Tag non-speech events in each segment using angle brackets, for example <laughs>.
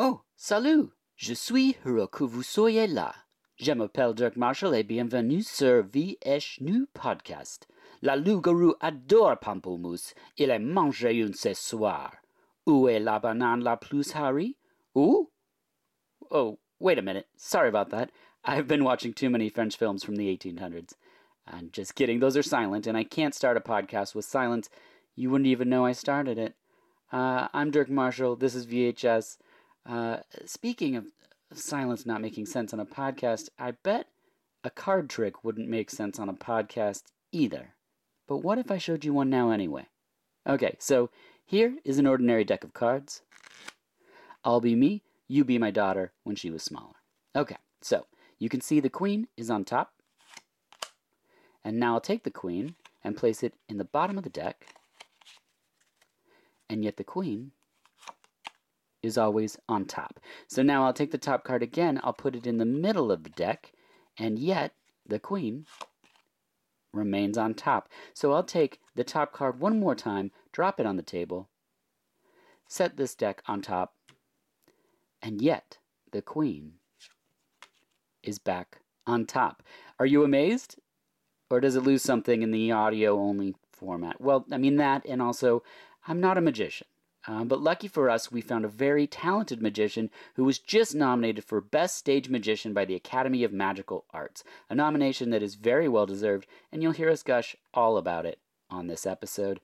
Oh, salut! Je suis heureux que vous soyez là. Je m'appelle Dirk Marshall et bienvenue sur VHNU Podcast. La loup-garou adore Pamplemousse. Il a mangé une ce soir. Où est la banane la plus Harry? Où? Oh, wait a minute. Sorry about that. I've been watching too many French films from the 1800s. I'm just kidding. Those are silent, and I can't start a podcast with silence. You wouldn't even know I started it. Uh, I'm Dirk Marshall. This is VHS. Uh, speaking of silence not making sense on a podcast, I bet a card trick wouldn't make sense on a podcast either. But what if I showed you one now anyway? Okay, so here is an ordinary deck of cards. I'll be me, you be my daughter when she was smaller. Okay, so you can see the queen is on top. And now I'll take the queen and place it in the bottom of the deck. And yet the queen is always on top. So now I'll take the top card again, I'll put it in the middle of the deck, and yet the queen remains on top. So I'll take the top card one more time, drop it on the table, set this deck on top, and yet the queen is back on top. Are you amazed? Or does it lose something in the audio only format? Well, I mean that, and also, I'm not a magician. Uh, but lucky for us, we found a very talented magician who was just nominated for Best Stage Magician by the Academy of Magical Arts, a nomination that is very well deserved, and you'll hear us gush all about it on this episode.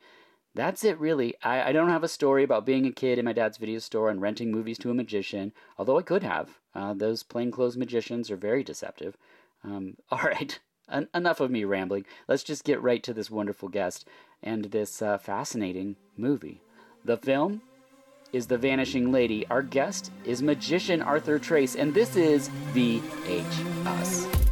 That's it, really. I, I don't have a story about being a kid in my dad's video store and renting movies to a magician, although I could have. Uh, those plainclothes magicians are very deceptive. Um, <laughs> all right, En- enough of me rambling. Let's just get right to this wonderful guest and this uh, fascinating movie. The film is The Vanishing Lady. Our guest is magician Arthur Trace, and this is VHS.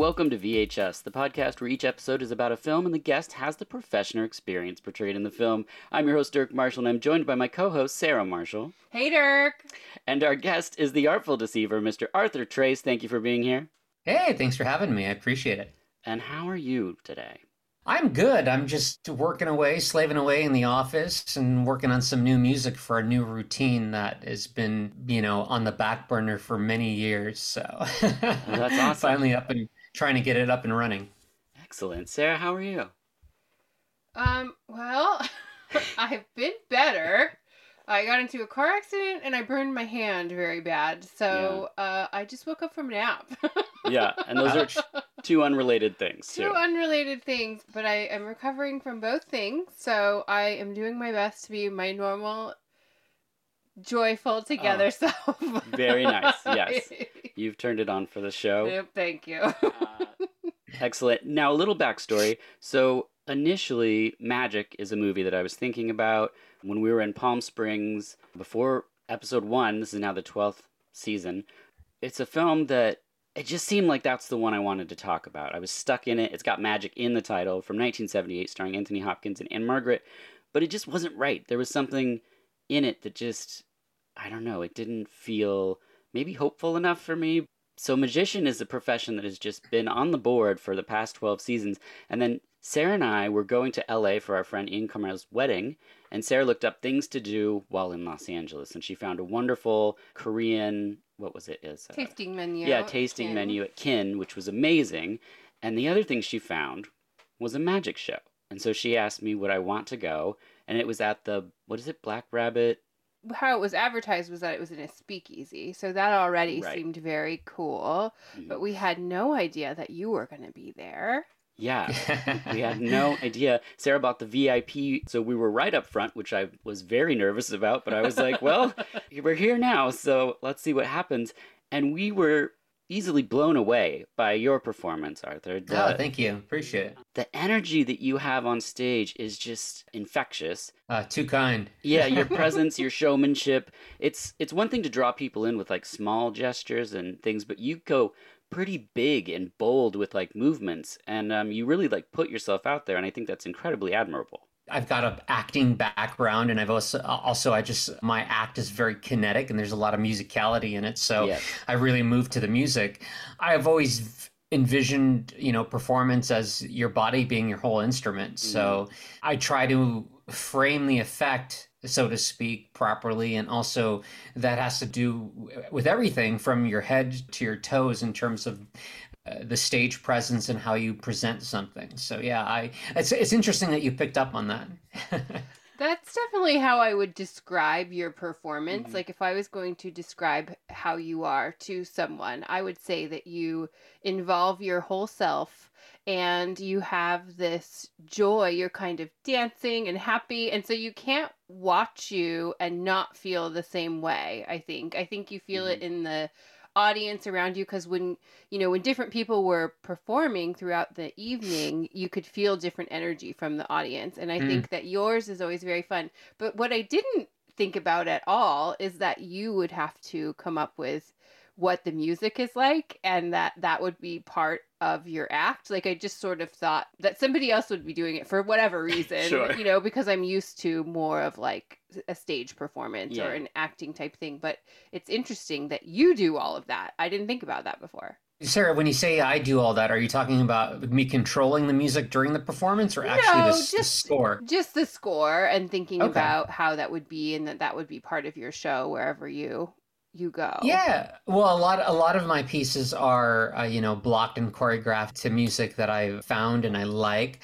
Welcome to VHS, the podcast where each episode is about a film and the guest has the profession or experience portrayed in the film. I'm your host, Dirk Marshall, and I'm joined by my co host, Sarah Marshall. Hey, Dirk. And our guest is the artful deceiver, Mr. Arthur Trace. Thank you for being here. Hey, thanks for having me. I appreciate it. And how are you today? I'm good. I'm just working away, slaving away in the office and working on some new music for a new routine that has been, you know, on the back burner for many years. So <laughs> that's awesome. Finally up and trying to get it up and running. Excellent. Sarah, how are you? Um, well, <laughs> I've been better. I got into a car accident and I burned my hand very bad. So yeah. uh, I just woke up from a nap. <laughs> yeah, and those are two unrelated things. Two unrelated things, but I am recovering from both things. So I am doing my best to be my normal, joyful together oh, <laughs> self. very nice. <laughs> Yes, you've turned it on for the show. Yep. Thank you. uh, excellent. Now a little backstory. So initially, Magic is a movie that I was thinking about when we were in Palm Springs before episode one. This is now the 12th season. It's a film that it just seemed like that's the one I wanted to talk about. I was stuck in it. It's got magic in the title from 1978, starring Anthony Hopkins and Ann-Margret, but it just wasn't right. There was something in it that just, I don't know, it didn't feel maybe hopeful enough for me. So, magician is a profession that has just been on the board for the past 12 seasons. And then Sarah and I were going to LA for our friend Ian Karmel's wedding, and Sarah looked up things to do while in Los Angeles, and she found a wonderful Korean what was it is tasting menu. Yeah, tasting Kin. menu at Kin, which was amazing. And the other thing she found was a magic show, and so she asked me would I want to go, and it was at the what is it Black Rabbit how it was advertised was that it was in a speakeasy, so that already right. seemed very cool. Mm-hmm. But we had no idea that you were going to be there. Yeah, <laughs> we had no idea. Sarah bought the VIP, so we were right up front, which I was very nervous about. But I was like, well, <laughs> we're here now, so let's see what happens. And we were easily blown away by your performance, Arthur. The, oh, thank you. Appreciate it. The energy that you have on stage is just infectious. Uh, too kind. yeah, your <laughs> presence, your showmanship. It's it's one thing to draw people in with like small gestures and things, but you go pretty big and bold with like movements and um, you really like put yourself out there and i think that's incredibly admirable I've got an acting background, and I've also also I just my act is very kinetic, and there's a lot of musicality in it. So Yes. I really moved to the music. I've always envisioned you know performance as your body being your whole instrument. Mm-hmm. So I try to frame the effect so to speak properly and also that has to do with everything from your head to your toes in terms of the stage presence and how you present something. So yeah, I it's it's interesting that you picked up on that. <laughs> That's definitely how I would describe your performance. Mhm. Like, if I was going to describe how you are to someone, I would say that you involve your whole self and you have this joy. You're kind of dancing and happy. And so you can't watch you and not feel the same way, I think. I think you feel it in the audience around you because when you know when different people were performing throughout the evening you could feel different energy from the audience and i Mm. think that yours is always very fun but what i didn't think about at all is that you would have to come up with what the music is like and that that would be part of your act like i just sort of thought that somebody else would be doing it for whatever <laughs> reason Sure. you know because i'm used to more of like a stage performance Yeah. or an acting type thing but it's interesting that you do all of that i didn't think about that before Sarah, when you say I do all that, are you talking about me controlling the music during the performance or actually No, the, s- the just- score? just the score and thinking Okay. about how that would be and that that would be part of your show wherever you you go Yeah, well, a lot a lot of my pieces are uh, you know blocked and choreographed to music that I've found and I like,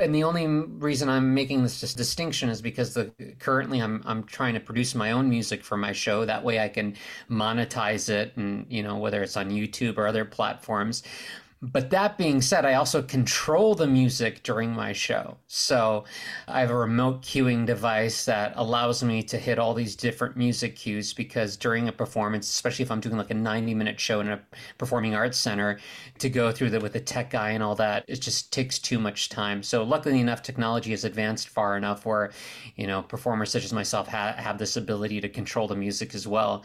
and the only reason I'm making this dis- distinction is because the currently I'm I'm trying to produce my own music for my show. That way I can monetize it, and you know whether it's on YouTube or other platforms. But that being said, I also control the music during my show. So I have a remote cueing device that allows me to hit all these different music cues because during a performance, especially if I'm doing like a 90 minute show in a performing arts center, to go through that with the tech guy and all that, it just takes too much time. So luckily enough, technology has advanced far enough where, you know, performers such as myself ha- have this ability to control the music as well.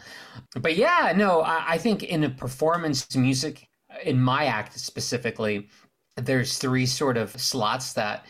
But yeah, no, I, I think in a performance music, in my act specifically, there's three sort of slots that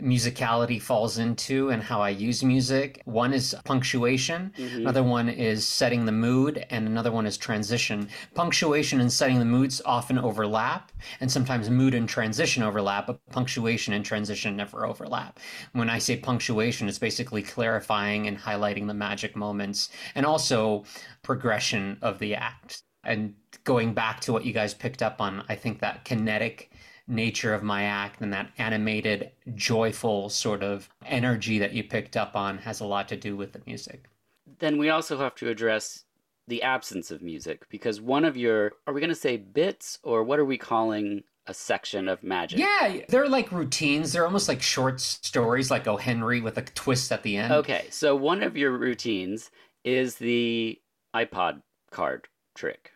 musicality falls into and how I use music. One is punctuation, Mhm. another one is setting the mood, and another one is transition. Punctuation and setting the moods often overlap, and sometimes mood and transition overlap, but punctuation and transition never overlap. When I say punctuation, it's basically clarifying and highlighting the magic moments and also progression of the act. And going back to what you guys picked up on, I think that kinetic nature of my act and that animated, joyful sort of energy that you picked up on has a lot to do with the music. Then we also have to address the absence of music because one of your are we going to say bits or what are we calling a section of magic? Yeah, they're like routines. They're almost like short stories, like O. Henry with a twist at the end. Okay, so one of your routines is the iPod card trick.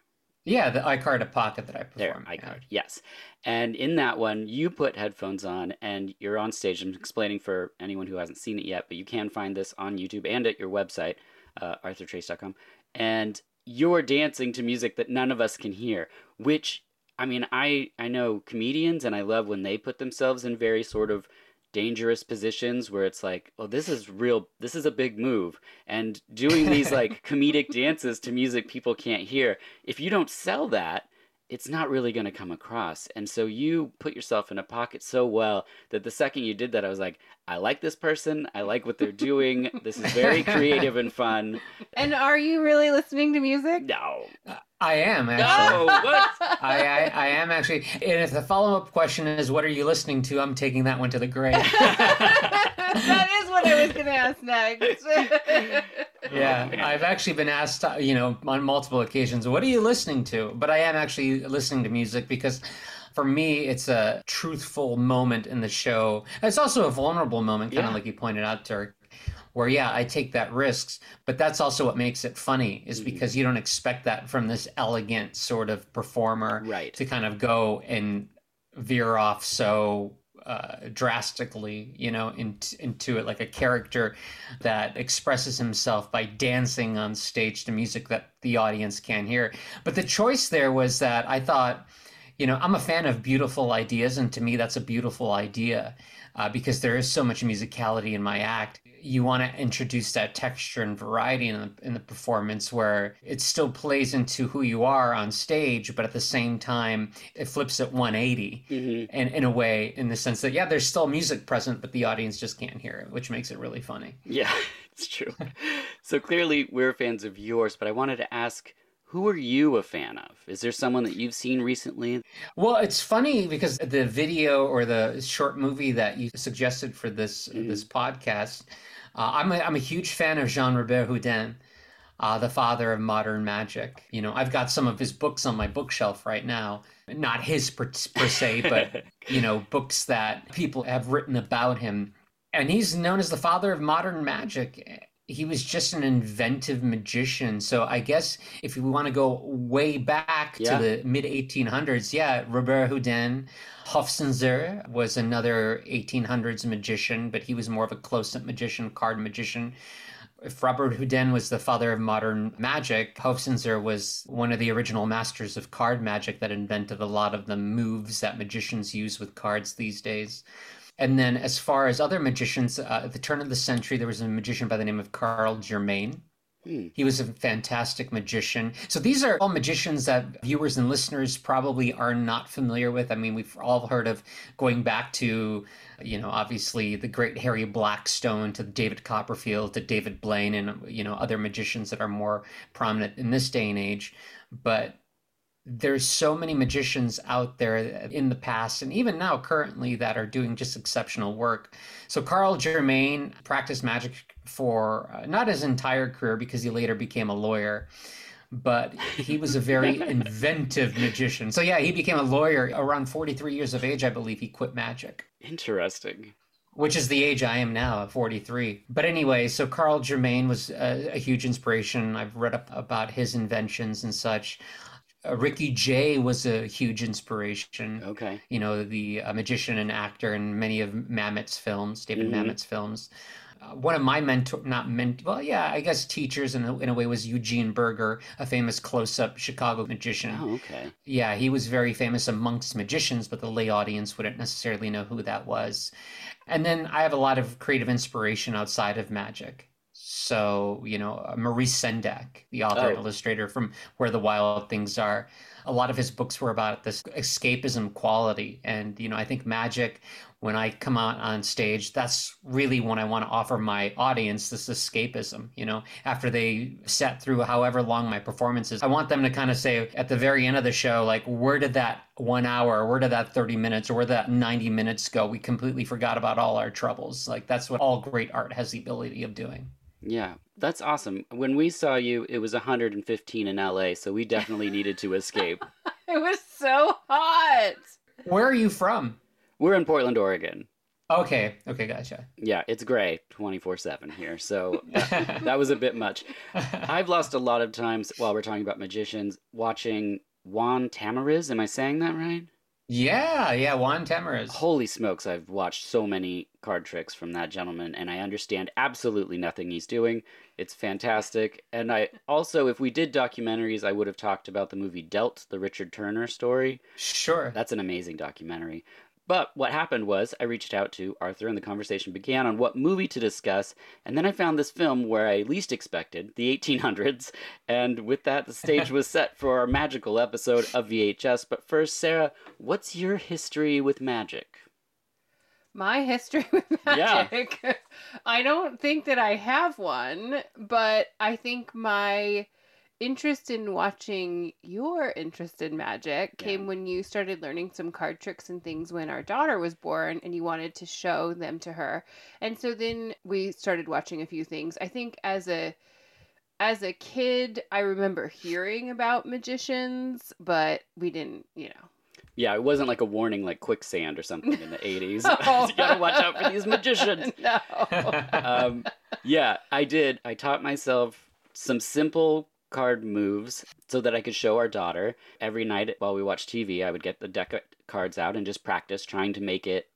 Yeah, the iCard a pocket that I There, performed. yeah. iCard, yes. And in that one, you put headphones on and you're on stage. I'm explaining for anyone who hasn't seen it yet, but you can find this on YouTube and at your website, uh, arthurtrace.com. And you're dancing to music that none of us can hear, which, I mean, I, I know comedians and I love when they put themselves in very sort of dangerous positions where it's like, oh, this is real, this is a big move. And doing these <laughs> like comedic dances to music people can't hear, if you don't sell that, it's not really going to come across. And so you put yourself in a pocket so well that the second you did that, I was like, I like this person. I like what they're doing. This is very <laughs> creative and fun. and are you really listening to music No. Uh, I am actually. No. What? <laughs> I, I, I am actually. And if the follow up question is, what are you listening to? I'm taking that one to the grave. <laughs> that is what I was going to ask next. <laughs> Yeah, I've actually been asked, uh, you know, on multiple occasions, what are you listening to? But I am actually listening to music because for me, it's a truthful moment in the show. It's also a vulnerable moment, kind of like you pointed out, Dirk, where, yeah, I take that risks, but that's also what makes it funny, is Mhm. because you don't expect that from this elegant sort of performer Right. to kind of go and veer off so uh, drastically, you know, in, into it like a character that expresses himself by dancing on stage to music that the audience can't hear. But the choice there was that I thought, you know, I'm a fan of beautiful ideas, and to me, that's a beautiful idea uh, because there is so much musicality in my act. You want to introduce that texture and variety in the, in the performance where it still plays into who you are on stage, but at the same time, it flips at 180 Mhm. and in a way, in the sense that, yeah, there's still music present, but the audience just can't hear it, which makes it really funny. Yeah, <laughs> it's true. <laughs> so clearly we're fans of yours, but I wanted to ask who are you a fan of? Is there someone that you've seen recently? Well, it's funny because the video or the short movie that you suggested for this Mhm. this podcast, uh, I'm a, I'm a huge fan of Jean Robert Houdin, uh, the father of modern magic. You know, I've got some of his books on my bookshelf right now. Not his per, per se, <laughs> but you know, books that people have written about him. And he's known as the father of modern magic. He was just an inventive magician. So I guess if we want to go way back Yeah. to the mid 1800s, yeah, Robert Houdin. Hofzinser was another 1800s magician, but he was more of a close-up magician, card magician. If Robert Houdin was the father of modern magic, Hofzinser was one of the original masters of card magic that invented a lot of the moves that magicians use with cards these days. And then, as far as other magicians, uh, at the turn of the century, there was a magician by the name of Carl Germain. Hmm. He was a fantastic magician. So these are all magicians that viewers and listeners probably are not familiar with. I mean, we've all heard of going back to, you know, obviously the great Harry Blackstone to David Copperfield to David Blaine and, you know, other magicians that are more prominent in this day and age. But there's so many magicians out there in the past and even now currently that are doing just exceptional work. So Carl Germain practiced magic for uh, not his entire career because he later became a lawyer, but he was a very <laughs> inventive magician. So yeah, he became a lawyer around 43 years of age, I believe he quit magic. Interesting. Which is the age I am now, at 43. But anyway, so Carl Germain was a, a huge inspiration. I've read up about his inventions and such. Uh, Ricky Jay was a huge inspiration. Okay. You know, the uh, magician and actor in many of Mamet's films, David Mhm. Mamet's films. Uh, one of my mentor, not ment, well, yeah, I guess teachers in a, in a way was Eugene Burger, a famous close-up Chicago magician. Oh, okay. Yeah, he was very famous amongst magicians, but the lay audience wouldn't necessarily know who that was. And then I have a lot of creative inspiration outside of magic. So, you know, uh, Maurice Sendak, the author and Oh. illustrator from Where the Wild Things Are, a lot of his books were about this escapism quality. And, you know, I think magic, when I come out on stage, that's really when I want to offer my audience this escapism. You know, after they sat through however long my performance is, I want them to kind of say at the very end of the show, like, where did that one hour, where did that 30 minutes, or where did that 90 minutes go? We completely forgot about all our troubles. Like, that's what all great art has the ability of doing. Yeah, that's awesome. When we saw you, it was 115 in LA, so we definitely needed to escape. <laughs> It was so hot. Where are you from? We're in Portland, Oregon. Okay, okay, gotcha. Yeah, it's gray 24 7 here, so <laughs> that was a bit much. I've lost a lot of times while we're talking about magicians watching Juan Tamariz. Am I saying that right? Yeah, yeah, Juan Tamariz. Holy smokes, I've watched so many card tricks from that gentleman, and I understand absolutely nothing he's doing. It's fantastic. And I also, if we did documentaries, I would have talked about the movie Dealt, the Richard Turner story. Sure. That's an amazing documentary. But what happened was I reached out to Arthur and the conversation began on what movie to discuss. And then I found this film where I least expected, the 1800s. And with that, the stage was set <laughs> for our magical episode of VHS. But first, Sarah, what's your history with magic? My history with Yeah. magic. <laughs> I don't think that I have one, but I think my interest in watching your interest in magic Yeah. came when you started learning some card tricks and things when our daughter was born and you wanted to show them to her. And so then we started watching a few things. I think as a as a kid, I remember hearing about magicians, but we didn't, you know. Yeah, it wasn't like a warning like quicksand or something in the 80s. No. <laughs> <laughs> you gotta watch out for these magicians. <laughs> no. um, yeah, I did. I taught myself some simple card moves so that I could show our daughter. Every night while we watched TV, I would get the deck of cards out and just practice trying to make it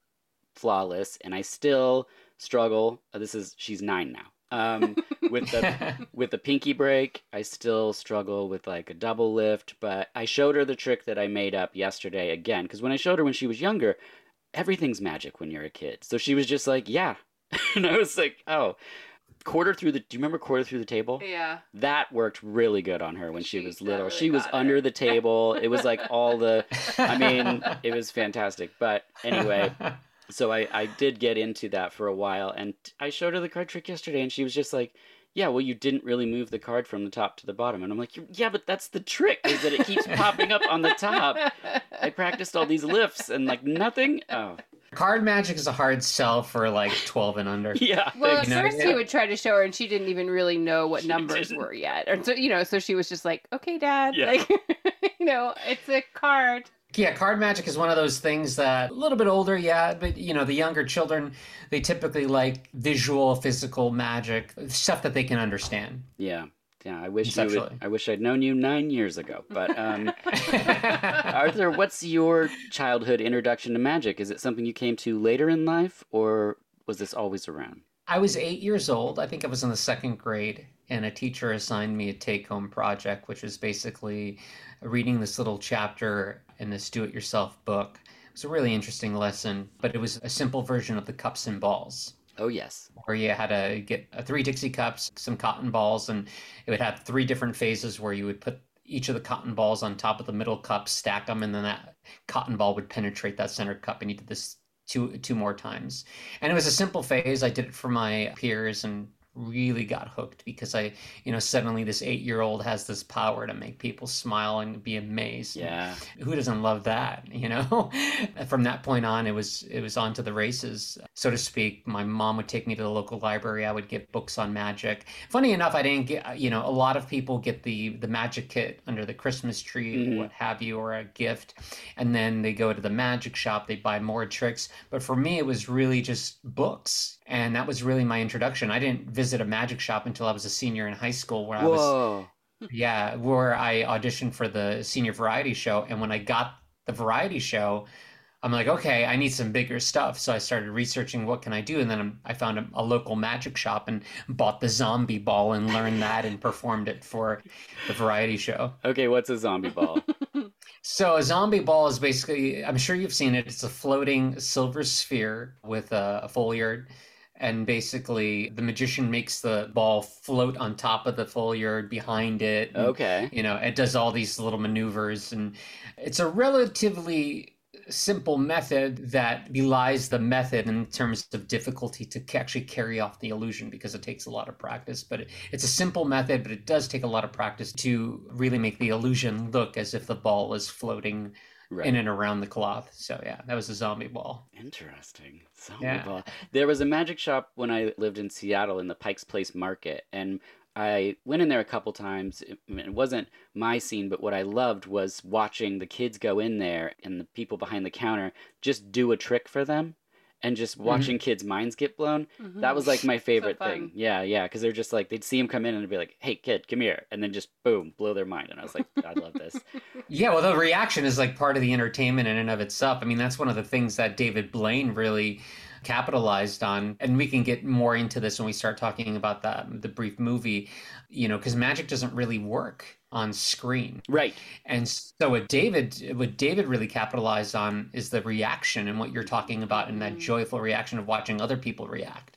flawless. And I still struggle. uh, This is, she's nine now. Um, <laughs> with the with the pinky break, I still struggle with like a double lift, but I showed her the trick that I made up yesterday again because when I showed her when she was younger, everything's magic when you're a kid. So she was just like, "Yeah." <laughs> and I was like, "Oh, quarter through the do you remember quarter through the table? Yeah. That worked really good on her when she, She- was little. really she was under the <laughs> table. It was like all the I mean, <laughs> it was fantastic. But anyway, so I, I did get into that for a while and I showed her the card trick yesterday and she was just like, Yeah, well you didn't really move the card from the top to the bottom. And I'm like, Yeah, but that's the trick, is that it keeps popping up on the top. I practiced all these lifts and like nothing. Oh Card magic is a hard sell for like 12 and under. <laughs> yeah. Well, at thanks. You know, first yeah. he would try to show her, and she didn't even really know what She numbers didn't. were yet. And so, you know, so she was just like, "Okay, Dad, Yeah. like, <laughs> you know, it's a card." Yeah, card magic is one of those things that a little bit older, yeah, but you know, the younger children, they typically like visual, physical magic, stuff that they can understand. Yeah. Yeah. I wish you would, I wish I'd known you nine years ago. But um <laughs> Arthur, what's your childhood introduction to magic? Is it something you came to later in life, or was this always around? I was eight years old. I think I was in the second grade, and a teacher assigned me a take home project, which was basically reading this little chapter in this do it yourself book. It was a really interesting lesson, but it was a simple version of the cups and balls. Oh yes. where you had to get uh, three Dixie cups, some cotton balls, and it would have three different phases where you would put each of the cotton balls on top of the middle cup, stack them, and then that cotton ball would penetrate that center cup. And you did this two two more times. And it was a simple phase. I did it for my peers and really got hooked because I, you know, suddenly this eight year old has this power to make people smile and be amazed. Yeah. Who doesn't love that, <laughs> you know? From that point on, it was it was on to the races, so to speak. My mom would take me to the local library. I would get books on magic. Funny enough, I didn't get, you know, a lot of people get the the magic kit under the Christmas tree, Mhm. what have you, or a gift, and then they go to the magic shop. They buy more tricks. But for me, it was really just books, and that was really my introduction. I didn't visit a magic shop until I was a senior in high school, where I was Whoa. yeah, where I auditioned for the senior variety show. And when I got the variety show, I'm like, okay, I need some bigger stuff. So I started researching what can I do, and then I found a, a local magic shop and bought the zombie ball and learned that and performed it for the variety show. Okay, what's a zombie ball? <laughs> So a zombie ball is basically, I'm sure you've seen it. It's a floating silver sphere with a, a foulard. And basically, the magician makes the ball float on top of the foulard behind it. and Okay. you know it does all these little maneuvers and it's a relatively simple method that belies the method in terms of difficulty to actually carry off the illusion because it takes a lot of practice but it, it's a simple method but it does take a lot of practice to really make the illusion look as if the ball is floating Right. in and around the cloth so yeah that was a zombie ball Interesting. Zombie Yeah. ball. There was a magic shop when I lived in Seattle in the Pikes Place Market, and I went in there a couple times. It, it wasn't my scene, but what I loved was watching the kids go in there and the people behind the counter just do a trick for them, and just mm-hmm. watching kids' minds get blown. Mm-hmm. That was like my favorite fun. thing. Yeah, yeah, because they're just like they'd see him come in and they'd be like, "Hey, kid, come here," and then just boom, blow their mind. And I was like, "I love this." <laughs> Yeah, well, the reaction is like part of the entertainment in and of itself. I mean, that's one of the things that David Blaine really capitalized on, and we can get more into this when we start talking about that um, the brief movie. You know, because magic doesn't really work on screen, Right. and so what David what David really capitalized on is the reaction and what you're talking about, and that Mhm. joyful reaction of watching other people react.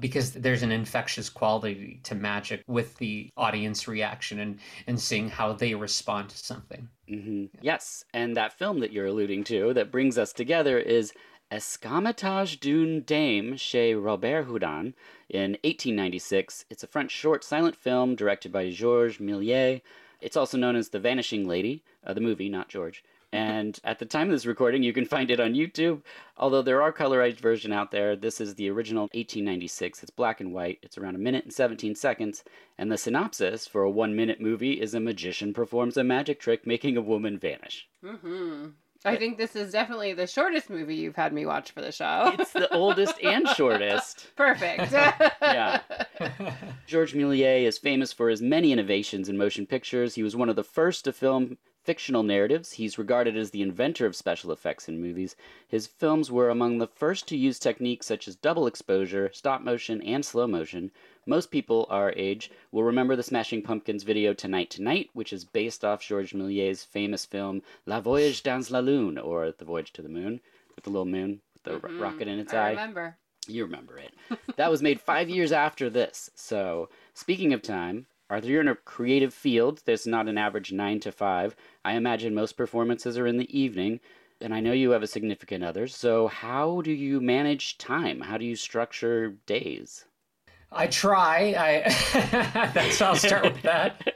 Because there's an infectious quality to magic with the audience reaction and, and seeing how they respond to something. hmm Yes, and that film that you're alluding to that brings us together is Escamotage d'une Dame chez Robert Houdin in 1896. It's a French short silent film directed by Georges Méliès. It's also known as The Vanishing Lady, uh, the movie, not George. And at the time of this recording, you can find it on YouTube. Although there are colorized version out there, this is the original 1896. It's black and white. It's around a minute and 17 seconds. And the synopsis for a one minute movie is a magician performs a magic trick making a woman vanish. hmm I think this is definitely the shortest movie you've had me watch for the show. It's the oldest and <laughs> shortest. Perfect. <laughs> Yeah. <laughs> Georges Méliès is famous for his many innovations in motion pictures. He was one of the first to film fictional narratives. He's regarded as the inventor of special effects in movies. His films were among the first to use techniques such as double exposure, stop motion, and slow motion. Most people our age will remember the Smashing Pumpkins video Tonight Tonight, which is based off Georges Méliès's famous film La Voyage dans la Lune, or The Voyage to the Moon, with the little moon with the Mhm. rocket in its eye. I eye. remember. You remember it. <laughs> that was made five years after this. So, speaking of time, Arthur, you're in a creative field. There's not an average nine to five. I imagine most performances are in the evening. And I know you have a significant other. So, how do you manage time? How do you structure days? I try. I that's I'll start with that.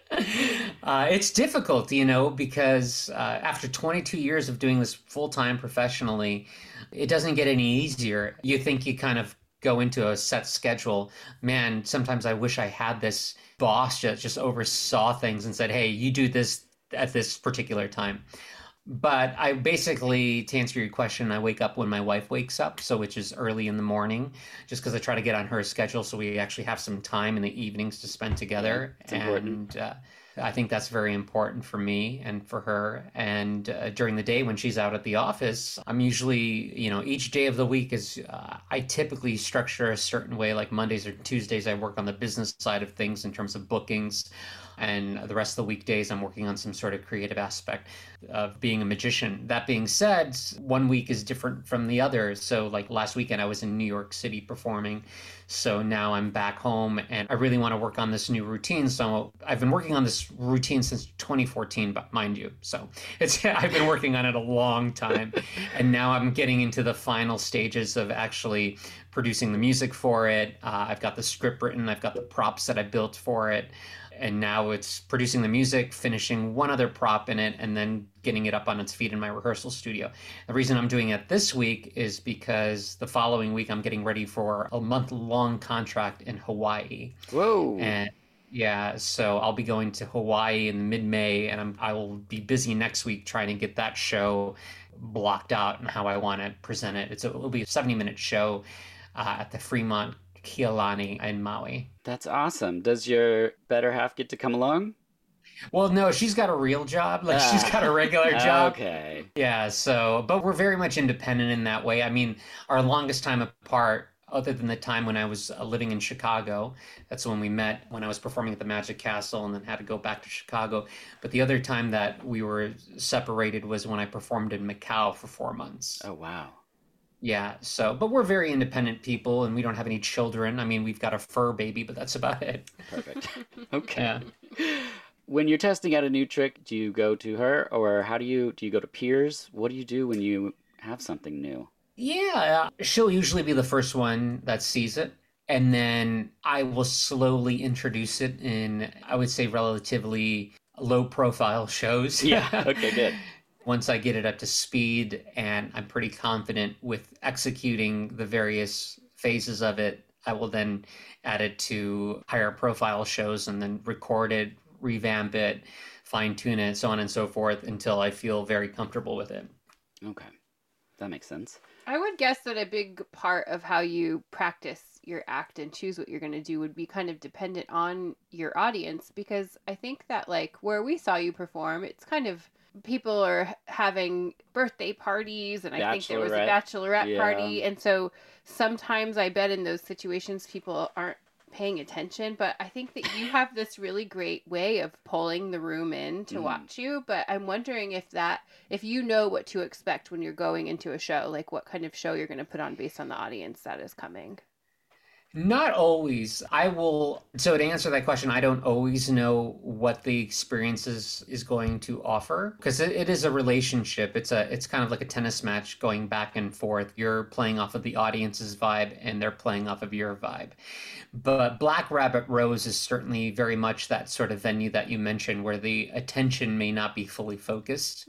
Uh, it's difficult, you know, because uh, after 22 years of doing this full time professionally, it doesn't get any easier. You think you kind of go into a set schedule. Man, sometimes I wish I had this boss that just oversaw things and said, "Hey, you do this at this particular time." But I basically, to answer your question, I wake up when my wife wakes up, so which is early in the morning, just because I try to get on her schedule so we actually have some time in the evenings to spend together. it's and uh, I think that's very important for me and for her. And uh, during the day when she's out at the office, I'm usually, you know, each day of the week is, uh, I typically structure a certain way. Like Mondays or Tuesdays, I work on the business side of things in terms of bookings. And the rest of the weekdays, I'm working on some sort of creative aspect of being a magician. That being said, one week is different from the other. So, like last weekend, I was in New York City performing. So now I'm back home and I really want to work on this new routine. So I've been working on this routine since 2014, but mind you. So <laughs> it's I've been working on it a long time. <laughs> and now I'm getting into the final stages of actually producing the music for it. Uh, I've got the script written, I've got the props that I built for it. And now it's producing the music, finishing one other prop in it, and then getting it up on its feet in my rehearsal studio. The reason I'm doing it this week is because the following week I'm getting ready for a month long contract in Hawaii. Whoa. And yeah, so I'll be going to Hawaii in mid May, and I'm, I will be busy next week trying to get that show blocked out and how I want to present it. It's a, it'll be a 70 minute show uh, at the Fremont Kialani in Maui. That's awesome. Does your better half get to come along? Well, no, she's got a real job. Like she's got a regular <laughs> job. Okay. Yeah, so, but we're very much independent in that way. I mean, our longest time apart, other than the time when I was uh, living in Chicago, that's when we met when I was performing at the Magic Castle and then had to go back to Chicago. But the other time that we were separated was when I performed in Macau for four months. Oh, wow. Yeah, so, but we're very independent people and we don't have any children. I mean, we've got a fur baby, but that's about it. Perfect. <laughs> Okay. Yeah. When you're testing out a new trick, do you go to her or how do you do you go to peers? What do you do when you have something new? Yeah, she'll usually be the first one that sees it. And then I will slowly introduce it in, I would say, relatively low profile shows. Yeah, okay, good. <laughs> Once I get it up to speed and I'm pretty confident with executing the various phases of it, I will then add it to higher profile shows and then record it, revamp it, fine tune it, so on and so forth until I feel very comfortable with it. Okay. That makes sense. I would guess that a big part of how you practice your act and choose what you're going to do would be kind of dependent on your audience because I think that like where we saw you perform, it's kind of people are having birthday parties and I think there was a bachelorette Yeah. party and so sometimes I bet in those situations people aren't paying attention but I think that you have this really great way of pulling the room in to Mhm. watch you but I'm wondering if that if you know what to expect when you're going into a show, like what kind of show you're going to put on based on the audience that is coming. Not always. I will. So to answer that question, I don't always know what the experience is, is going to offer because it, it is a relationship. It's a it's kind of like a tennis match going back and forth. You're playing off of the audience's vibe, and they're playing off of your vibe. But Black Rabbit Rose is certainly very much that sort of venue that you mentioned, where the attention may not be fully focused.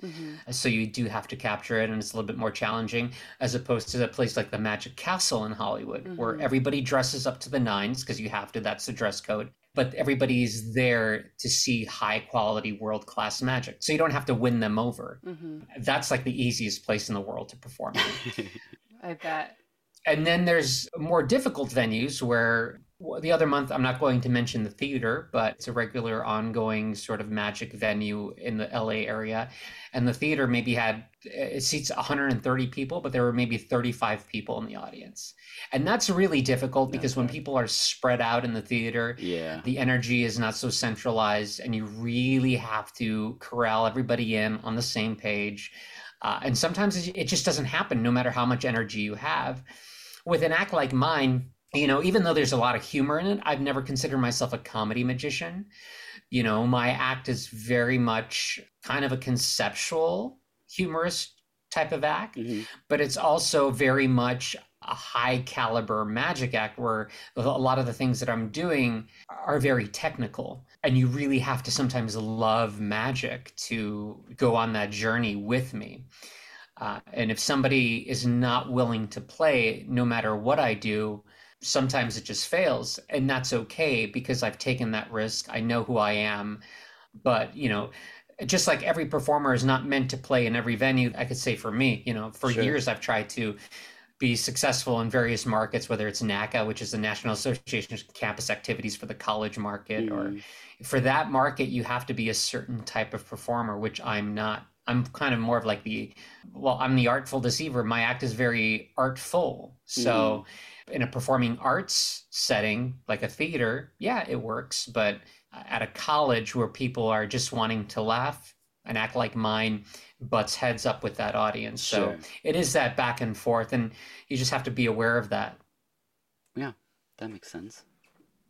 So you do have to capture it, and it's a little bit more challenging as opposed to a place like the Magic Castle in Hollywood, where Mhm. everybody dresses up to the nines because you have to. That's the dress code. But everybody's there to see high quality, world class magic. So you don't have to win them over. hmm That's like the easiest place in the world to perform. <laughs> I bet. and then there's more difficult venues where the other month, I'm not going to mention the theater, but it's a regular ongoing sort of magic venue in the LA area. And the theater maybe had, it seats 130 people, but there were maybe 35 people in the audience. And that's really difficult because okay. when people are spread out in the theater, yeah. the energy is not so centralized and you really have to corral everybody in on the same page. Uh, and sometimes it just doesn't happen no matter how much energy you have. With an act like mine, you know, even though there's a lot of humor in it, I've never considered myself a comedy magician. You know, my act is very much kind of a conceptual, humorous type of act, mm-hmm. but it's also very much a high caliber magic act where a lot of the things that I'm doing are very technical. And you really have to sometimes love magic to go on that journey with me. Uh, and if somebody is not willing to play, no matter what I do, sometimes it just fails and that's okay because i've taken that risk. I know who i am. But you know just like every performer is not meant to play in every venue i could say for me you know for sure. years i've tried to be successful in various markets whether it's naca which is the national association of campus activities for the college market mm. or for that market you have to be a certain type of performer which i'm not. I'm kind of more of like the well i'm the artful deceiver. My act is very artful. So mm in a performing arts setting like a theater, yeah, it works. But at a college where people are just wanting to laugh, an act like mine butts heads up with that audience. Sure. So it is that back and forth, and you just have to be aware of that. Yeah, that makes sense.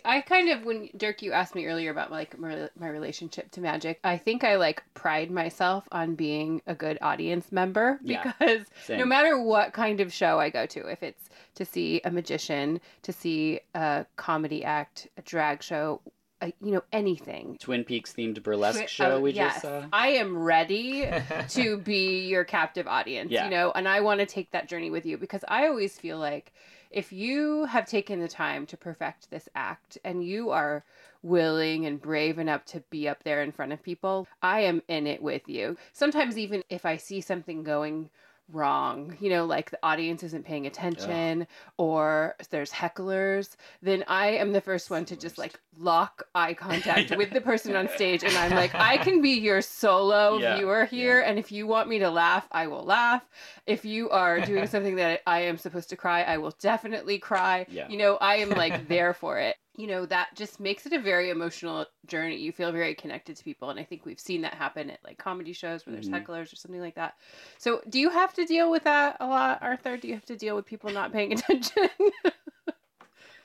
I kind of when Dirk you asked me earlier about like my, my relationship to magic. I think I like pride myself on being a good audience member because yeah, no matter what kind of show I go to, if it's to see a magician, to see a comedy act, a drag show, a, you know anything. Twin Peaks themed burlesque Twi- show uh, we yes. just saw. I am ready <laughs> to be your captive audience, yeah. you know, and I want to take that journey with you because I always feel like if you have taken the time to perfect this act and you are willing and brave enough to be up there in front of people, I am in it with you. Sometimes, even if I see something going wrong, you know, like the audience isn't paying attention or there's hecklers, then I am the first one to just like lock eye <laughs> contact with the person on stage and I'm like, I can be your solo <laughs> yeah. viewer here yeah. and if you want me to laugh, I will laugh. If you are doing <laughs> something that I am supposed to cry, I will definitely cry. Yeah. You know, I am like there for it you know that just makes it a very emotional journey you feel very connected to people and i think we've seen that happen at like comedy shows where there's mm-hmm. hecklers or something like that so do you have to deal with that a lot arthur do you have to deal with people not paying <laughs> attention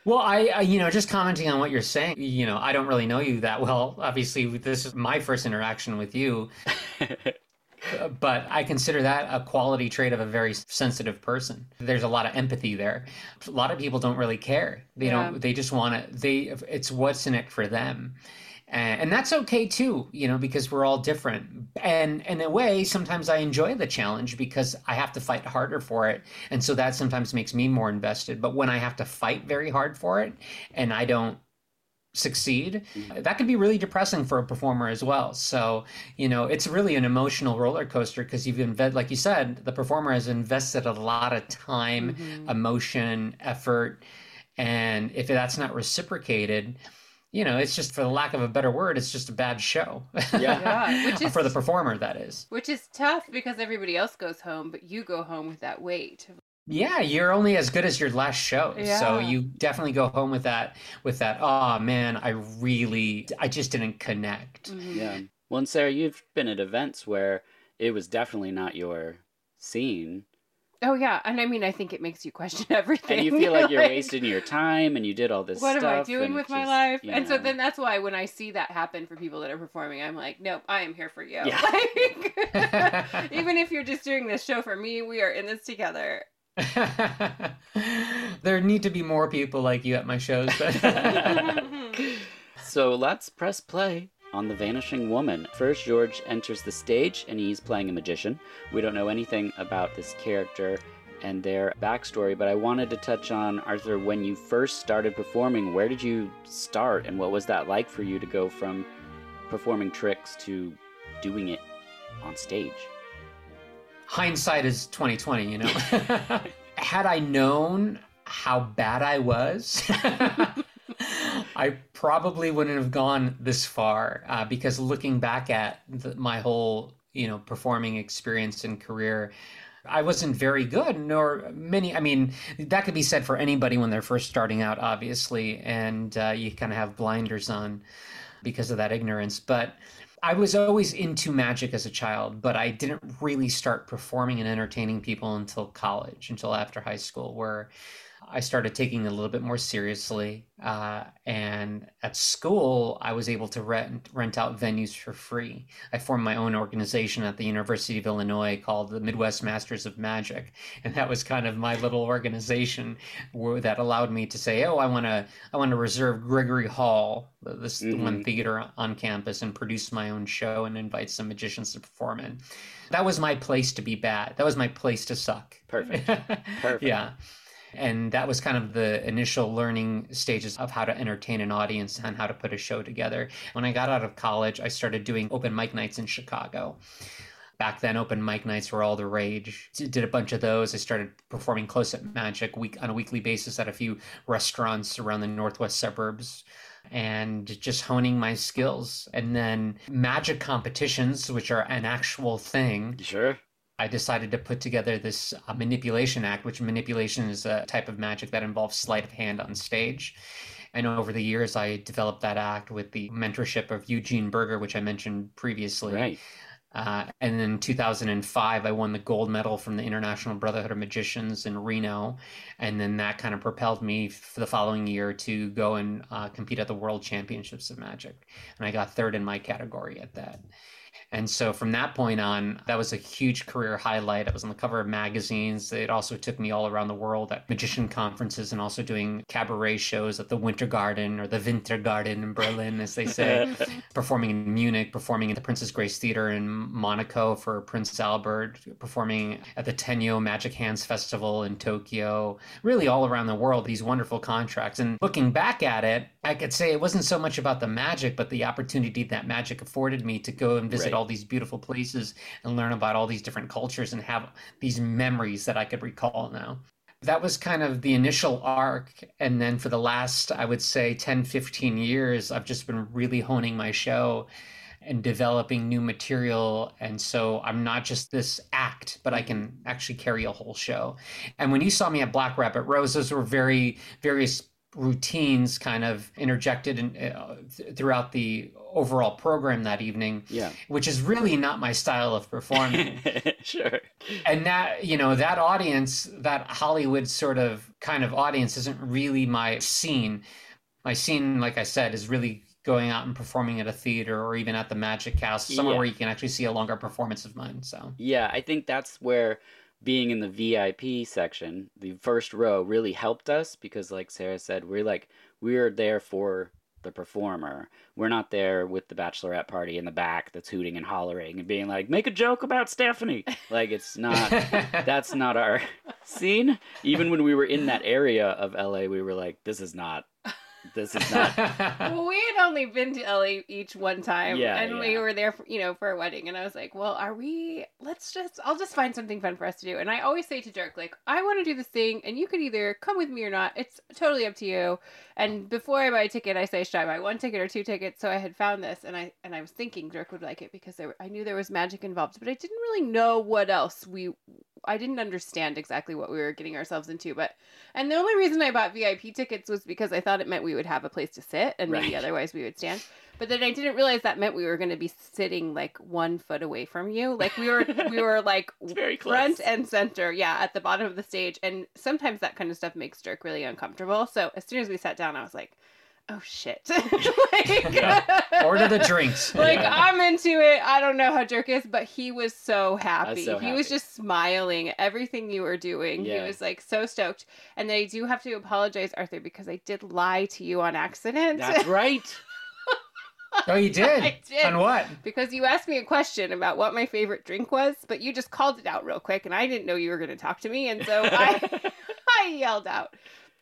Well, I, I, you know, just commenting on what you're saying, you know, I don't really know you that well. Obviously, this is my first interaction with you. <laughs> but I consider that a quality trait of a very sensitive person. There's a lot of empathy there. A lot of people don't really care. They yeah. don't. They just want to. They. It's what's in it for them. And, and that's okay too, you know, because we're all different. And in a way, sometimes I enjoy the challenge because I have to fight harder for it. And so that sometimes makes me more invested. But when I have to fight very hard for it and I don't succeed mm-hmm. that can be really depressing for a performer as well. So you know it's really an emotional roller coaster because you've invested like you said the performer has invested a lot of time mm-hmm. emotion effort and if that's not reciprocated you know it's just for the lack of a better word it's just a bad show. Yeah, <laughs> yeah which is, for the performer that is. Which is tough because everybody else goes home but you go home with that weight yeah, you're only as good as your last show. Yeah. So you definitely go home with that with that, oh man, I really I just didn't connect. Mm-hmm. Yeah. Well, and Sarah, you've been at events where it was definitely not your scene. Oh yeah, and I mean, I think it makes you question <laughs> everything. And you feel like you're like, wasting your time, and you did all this. What am I doing with just, my life? And know. so then that's why when I see that happen for people that are performing, I'm like, nope, I am here for you. Yeah. <laughs> Like, <laughs> even if you're just doing this show for me, we are in this together. <laughs> there need to be more people like you at my shows. <laughs> so let's press play on The Vanishing Woman. First, George enters the stage and he's playing a magician. We don't know anything about this character and their backstory, but I wanted to touch on, Arthur, when you first started performing, where did you start and what was that like for you to go from performing tricks to doing it on stage? Hindsight is 2020 you know <laughs> had i known how bad i was <laughs> I probably wouldn't have gone this far uh, because looking back at the, my whole, you know, performing experience and career, I wasn't very good, nor many. I mean, that could be said for anybody when they're first starting out, obviously, and uh, you kind of have blinders on because of that ignorance. But I was always into magic as a child, but I didn't really start performing and entertaining people until college, until after high school, where I started taking it a little bit more seriously. Uh, and at school, I was able to rent rent out venues for free. I formed my own organization at the University of Illinois called the Midwest Masters of Magic, <laughs> and that was kind of my little organization that allowed me to say, "Oh, I want to I want to reserve Gregory Hall, this mm-hmm. one theater on campus, and produce my own show and invite some magicians to perform in." That was my place to be bad. That was my place to suck. Perfect. <laughs> Perfect. yeah. And that was kind of the initial learning stages of how to entertain an audience and how to put a show together. When I got out of college, I started doing open mic nights in Chicago. Back then, open mic nights were all the rage. Did a bunch of those. I started performing close up magic week on a weekly basis at a few restaurants around the northwest suburbs and just honing my skills. And then magic competitions, which are an actual thing. Sure. I decided to put together this uh, manipulation act, which manipulation is a type of magic that involves sleight of hand on stage. And over the years, I developed that act with the mentorship of Eugene Burger, which I mentioned previously. Right. Uh, and in 2005, I won the gold medal from the International Brotherhood of Magicians in Reno. And then that kind of propelled me for the following year to go and uh, compete at the World Championships of Magic. And I got third in my category at that. And so from that point on, that was a huge career highlight. I was on the cover of magazines. It also took me all around the world at magician conferences and also doing cabaret shows at the Winter Garden or the Wintergarten in Berlin, as they say, <laughs> performing in Munich, performing at the Princess Grace Theater in Monaco for Prince Albert, performing at the Tenyo Magic Hands Festival in Tokyo, really all around the world, these wonderful contracts. And looking back at it, I could say it wasn't so much about the magic, but the opportunity that magic afforded me to go and visit right. all these beautiful places and learn about all these different cultures and have these memories that I could recall now. That was kind of the initial arc. And then for the last, I would say, 10, 15 years, I've just been really honing my show and developing new material. And so I'm not just this act, but I mm-hmm. can actually carry a whole show. And when you saw me at Black Rabbit Rose, those were very various routines kind of interjected in, uh, th- throughout the overall program that evening yeah. which is really not my style of performing. <laughs> Sure. And that you know that audience that hollywood sort of kind of audience isn't really my scene. My scene like i said is really going out and performing at a theater or even at the magic house somewhere yeah. where you can actually see a longer performance of mine so. Yeah i think that's where being in the VIP section, the first row really helped us because like Sarah said, we're like we're there for the performer. We're not there with the bachelorette party in the back that's hooting and hollering and being like, make a joke about Stephanie. Like it's not <laughs> that's not our scene. Even when we were in that area of LA, we were like, this is not this is not. <laughs> well, we had only been to LA each one time, yeah, and yeah. we were there, for, you know, for a wedding. And I was like, "Well, are we? Let's just, I'll just find something fun for us to do." And I always say to Dirk, like, "I want to do this thing, and you could either come with me or not. It's totally up to you." And before I buy a ticket, I say, "Should I buy one ticket or two tickets?" So I had found this, and I and I was thinking Dirk would like it because there, I knew there was magic involved, but I didn't really know what else we I didn't understand exactly what we were getting ourselves into, but and the only reason I bought VIP tickets was because I thought it meant we would have a place to sit and maybe <laughs> otherwise we would stand. But then I didn't realize that meant we were going to be sitting like one foot away from you. Like we were we were <laughs> like very front and center, yeah, at the bottom of the stage. And sometimes that kind of stuff makes Dirk really uncomfortable. So as soon as we sat down, I was like, oh shit. <laughs> like, yeah. Order the drinks. <laughs> like yeah. I'm into it. I don't know how Dirk is, but he was so happy. So he happy. was just smiling at everything you were doing. Yeah. He was like so stoked. And then I do have to apologize, Arthur, because I did lie to you on accident. That's right. <laughs> oh, you did? I did. On what? Because you asked me a question about what my favorite drink was, but you just called it out real quick, and I didn't know you were going to talk to me, and so I, I yelled out,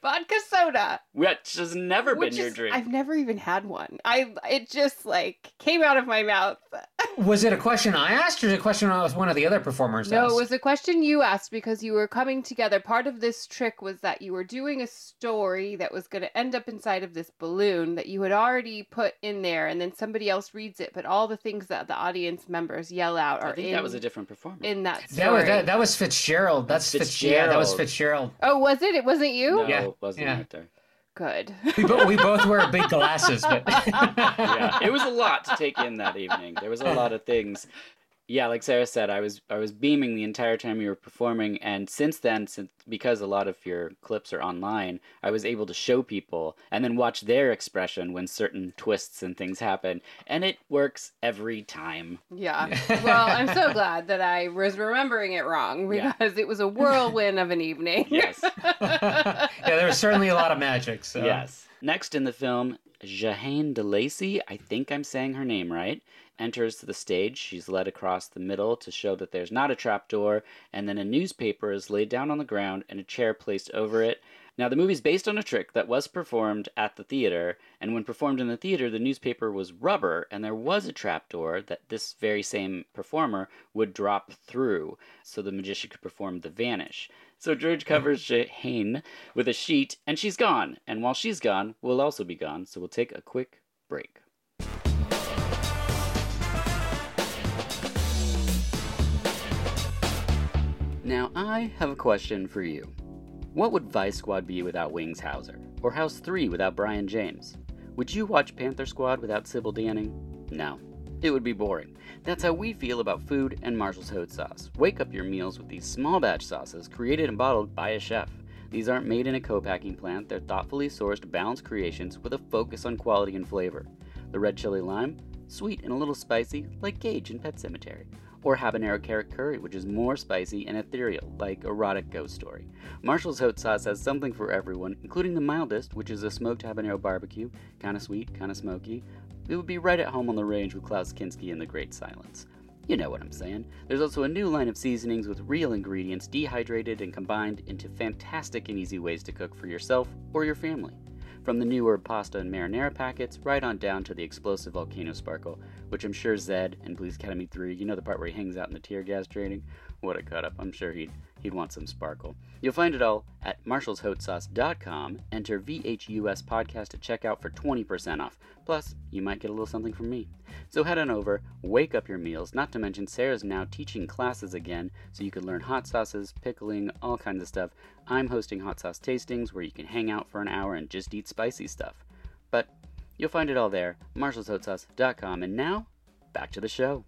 vodka soda, which has never which been your drink. I've never even had one. I it just like came out of my mouth. <laughs> Was it a question I asked, or was it a question I was one of the other performers no, asked? it was a question you asked because you were coming together. Part of this trick was that you were doing a story that was going to end up inside of this balloon that you had already put in there, and then somebody else reads it. But all the things that the audience members yell out are I think in that was a different performer. in that story. That was that, that was Fitzgerald. That's That's Fitz, yeah, that was Fitzgerald. Fitzgerald. oh, was it? It wasn't you. no, Yeah, it wasn't yeah. right there. Good. We, bo- we both wear big <laughs> glasses, but <laughs> yeah, it was a lot to take in that evening. There was a lot of things. Yeah, like Sarah said, I was I was beaming the entire time you were performing, and since then, since because a lot of your clips are online, I was able to show people and then watch their expression when certain twists and things happen, and it works every time. Yeah. <laughs> Well, I'm so glad that I was remembering it wrong Yeah. because it was a whirlwind of an evening. <laughs> Yes, <laughs> yeah, there was certainly a lot of magic. So. yes. Next in the film, Jehanne DeLacy, I think I'm saying her name right, enters the stage. She's led across the middle to show that there's not a trapdoor, and then a newspaper is laid down on the ground and a chair placed over it. Now, the movie's based on a trick that was performed at the theater, and when performed in the theater, the newspaper was rubber, and there was a trapdoor that this very same performer would drop through so the magician could perform the vanish. So George covers <laughs> Jehanne with a sheet, and she's gone. And while she's gone, we'll also be gone, so we'll take a quick break. Now, I have a question for you. What would Vice Squad be without Wings Hauser? Or House 3 without Brian James? Would you watch Panther Squad without Sybil Danning? No. It would be boring. That's how we feel about food and Marshall's Hot Sauce. Wake up your meals with these small batch sauces created and bottled by a chef. These aren't made in a co-packing plant, they're thoughtfully sourced, balanced creations with a focus on quality and flavor. The red chili lime, sweet and a little spicy, like Gage in Pet Sematary. Or habanero carrot curry, which is more spicy and ethereal, like erotic ghost story. Marshall's Hot Sauce has something for everyone, including the mildest, which is a smoked habanero barbecue, kinda sweet, kinda smoky. It would be right at home on the range with Klaus Kinski and the Great Silence. You know what I'm saying. There's also a new line of seasonings with real ingredients dehydrated and combined into fantastic and easy ways to cook for yourself or your family. From the new herb pasta and marinara packets, right on down to the explosive volcano sparkle, which I'm sure Zed and Police Academy 3, you know the part where he hangs out in the tear gas training? What a cut up. I'm sure he'd he'd want some sparkle. You'll find it all at marshallshotsauce.com. Enter VHUS podcast at checkout for 20% off. Plus, you might get a little something from me. So head on over, wake up your meals, not to mention Sarah's now teaching classes again, so you can learn hot sauces, pickling, all kinds of stuff. I'm hosting hot sauce tastings where you can hang out for an hour and just eat spicy stuff. But you'll find it all there, marshallshotsauce.com. And now, back to the show.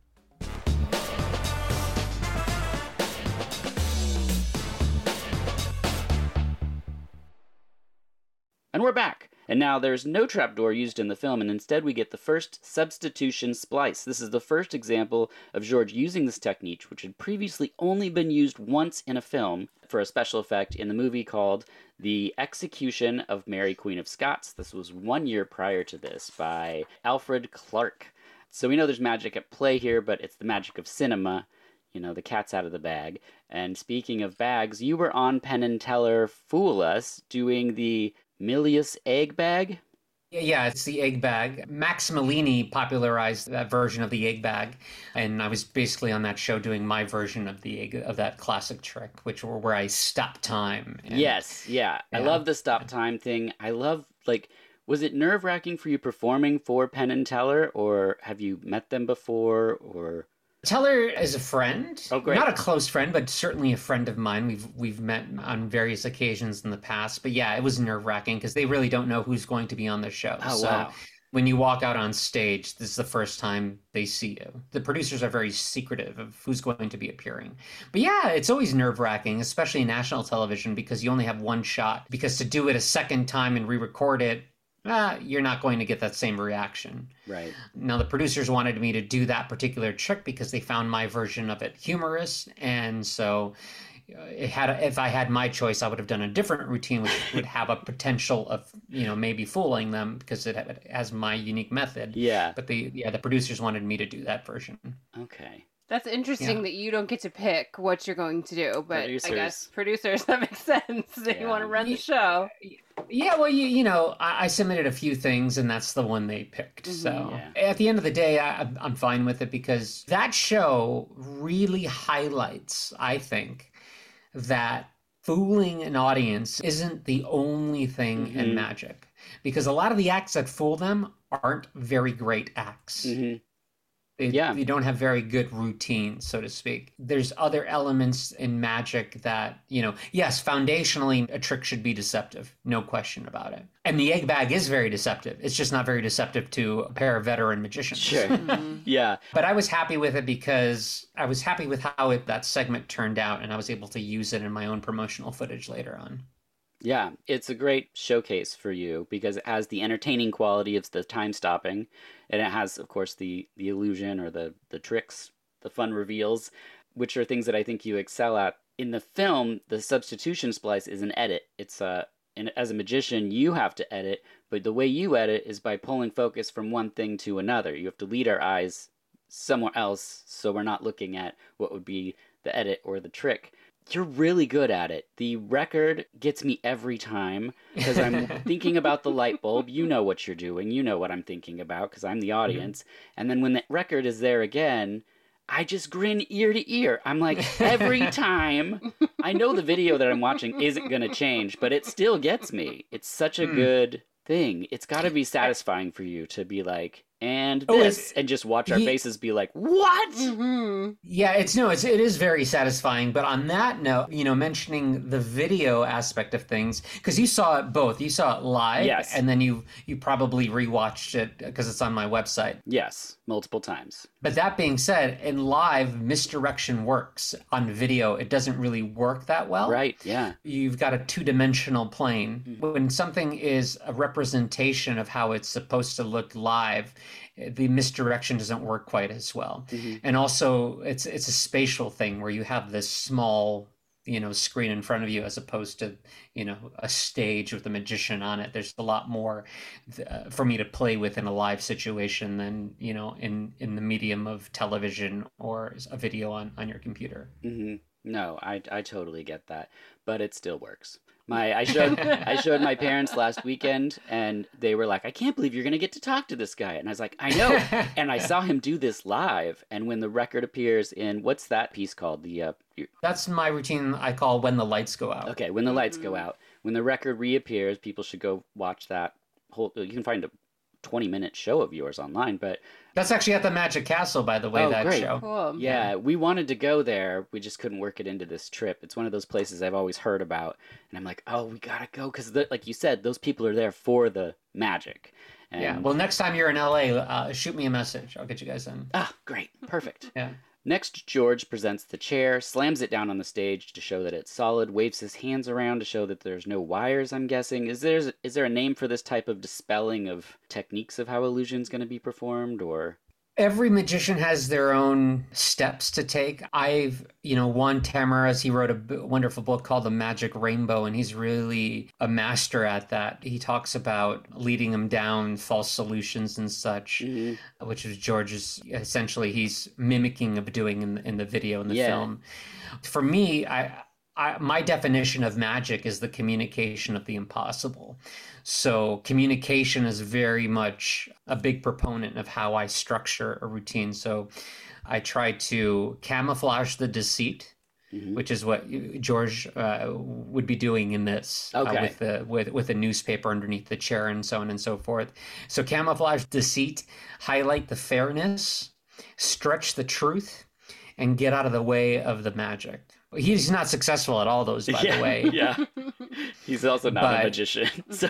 And we're back. And now there's no trapdoor used in the film, and instead we get the first substitution splice. This is the first example of George using this technique, which had previously only been used once in a film for a special effect in the movie called The Execution of Mary Queen of Scots. This was one year prior to this by Alfred Clark. So we know there's magic at play here, but it's the magic of cinema. You know, the cat's out of the bag. And speaking of bags, you were on Penn and Teller Fool Us doing the Milius egg bag. Yeah, yeah, it's the egg bag. Max Malini popularized that version of the egg bag, and I was basically on that show doing my version of the egg of that classic trick, which were where I stop time. and- Yes, yeah. I love the stop time thing. I love like was it nerve wracking for you performing for Penn and Teller, or have you met them before, or Teller is a friend. Oh, great. Not a close friend, but certainly a friend of mine. We've we've met on various occasions in the past. But yeah, it was nerve wracking because they really don't know who's going to be on the show. Oh, so wow. when you walk out on stage, this is the first time they see you. The producers are very secretive of who's going to be appearing. But yeah, it's always nerve wracking, especially in national television, because you only have one shot. Because to do it a second time and re-record it, ah, you're not going to get that same reaction. right? Now, the producers wanted me to do that particular trick because they found my version of it humorous, and so uh, it had. If I had my choice, I would have done a different routine, which <laughs> would have a potential of you know maybe fooling them because it ha- has my unique method. Yeah. But the yeah the producers wanted me to do that version. Okay. That's interesting Yeah. that you don't get to pick what you're going to do, but I guess producers <laughs> that makes sense. That you Yeah. want to run the show. Yeah, well, you you know, I, I submitted a few things, and that's the one they picked. Mhm. So Yeah. at the end of the day, I, I'm- fine with it because that show really highlights, I think, that fooling an audience isn't the only thing Mhm. in magic. Because a lot of the acts that fool them aren't very great acts. hmm They, Yeah. they don't have very good routines, so to speak. There's other elements in magic that, you know, yes, foundationally, a trick should be deceptive, no question about it. And the egg bag is very deceptive. It's just not very deceptive to a pair of veteran magicians. Sure. <laughs> Mhm. Yeah. but I was happy with it because I was happy with how it, that segment turned out, and I was able to use it in my own promotional footage later on. Yeah, it's a great showcase for you because it has the entertaining quality of the time stopping, and it has, of course, the the illusion or the the tricks, the fun reveals, which are things that I think you excel at. In the film, the substitution splice is an edit. It's a and as a magician, you have to edit, but the way you edit is by pulling focus from one thing to another. You have to lead our eyes somewhere else, so we're not looking at what would be the edit or the trick. You're really good at it. The record gets me every time because I'm <laughs> thinking about the light bulb. You know what you're doing. You know what I'm thinking about because I'm the audience. And then when the record is there again, I just grin ear to ear. I'm like, every <laughs> time. I know the video that I'm watching isn't going to change, but it still gets me. It's such a Hmm. good thing. It's got to be satisfying for you to be like, and Oh, this, and just watch our he- faces be like, what? Mhm. Yeah, it's no, it's it is very satisfying. But on that note, you know, mentioning the video aspect of things, because you saw it both, you saw it live, Yes. and then you you probably rewatched it because it's on my website. Yes, multiple times. But that being said, in live, misdirection works. On video, it doesn't really work that well. Right, yeah. You've got a two dimensional plane. Mhm. When something is a representation of how it's supposed to look live, the misdirection doesn't work quite as well Mhm. and also it's it's a spatial thing where you have this small you know screen in front of you as opposed to you know a stage with a magician on it. There's a lot more uh, for me to play with in a live situation than you know in in the medium of television or a video on on your computer. Hmm No, I I totally get that, but it still works. My I showed I showed my parents last weekend, and they were like, "I can't believe you're gonna get to talk to this guy," and I was like, "I know." <laughs> and I saw him do this live, and when the record appears in what's that piece called? The uh, that's my routine i call when the lights go out okay, when the lights go Mhm. out, when the record reappears, people should go watch that whole. You can find a 20 minute show of yours online, but that's actually at the magic castle by the way Oh, that great. show Cool. Yeah, we wanted to go there. We just couldn't work it into this trip. It's one of those places I've always heard about, and I'm like, oh, we gotta go because, like you said, those people are there for the magic. And, yeah well next time you're in la uh, shoot me a message i'll get you guys in ah, great, perfect. yeah Next, George presents the chair, slams it down on the stage to show that it's solid, waves his hands around to show that there's no wires. I'm guessing. Is there is there a name for this type of dispelling of techniques of how illusion's going to be performed, or? Every magician has their own steps to take. I've, you know, Juan Tamariz, he wrote a b- wonderful book called The Magic Rainbow, and he's really a master at that. He talks about leading them down false solutions and such, Mhm. which is George's essentially he's mimicking of doing in, in the video in the Yeah. film. For me, I, I my definition of magic is the communication of the impossible. So communication is very much a big proponent of how I structure a routine. So I try to camouflage the deceit, Mhm. which is what George uh, would be doing in this uh, with the with with a newspaper underneath the chair and so on and so forth. So camouflage deceit, highlight the fairness, stretch the truth, and get out of the way of the magic. He's not successful at all those, by yeah, the way. <laughs> yeah. He's also not But- a magician, <laughs> so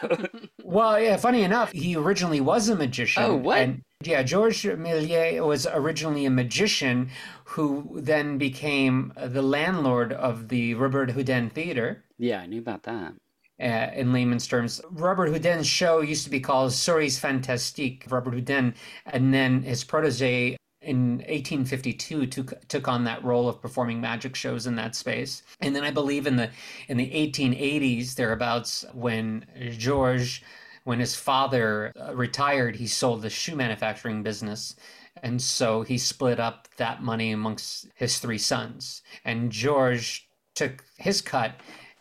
Well, yeah, funny enough, he originally was a magician. Oh, what? And, yeah, Georges Méliès was originally a magician who then became the landlord of the Robert Houdin Theater. yeah, I knew about that. Uh, in layman's terms, Robert Houdin's show used to be called Soirées Fantastiques, Robert Houdin, and then his protege in 1852 took took on that role of performing magic shows in that space. And then I believe in the in the 1880s thereabouts when George when his father uh, retired, he sold the shoe manufacturing business And so he split up that money amongst his three sons. And George took his cut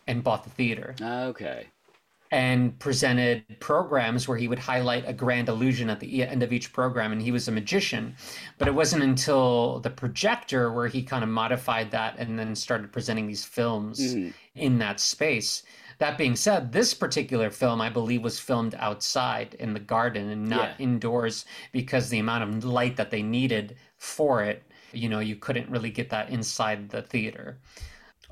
and bought the theater Okay. And presented programs where he would highlight a grand illusion at the end of each program and he was a magician but it wasn't until the projector where he kind of modified that and then started presenting these films Mhm. in that space that being said this particular film i believe was filmed outside in the garden and not Yeah. indoors because the amount of light that they needed for it you know you couldn't really get that inside the theater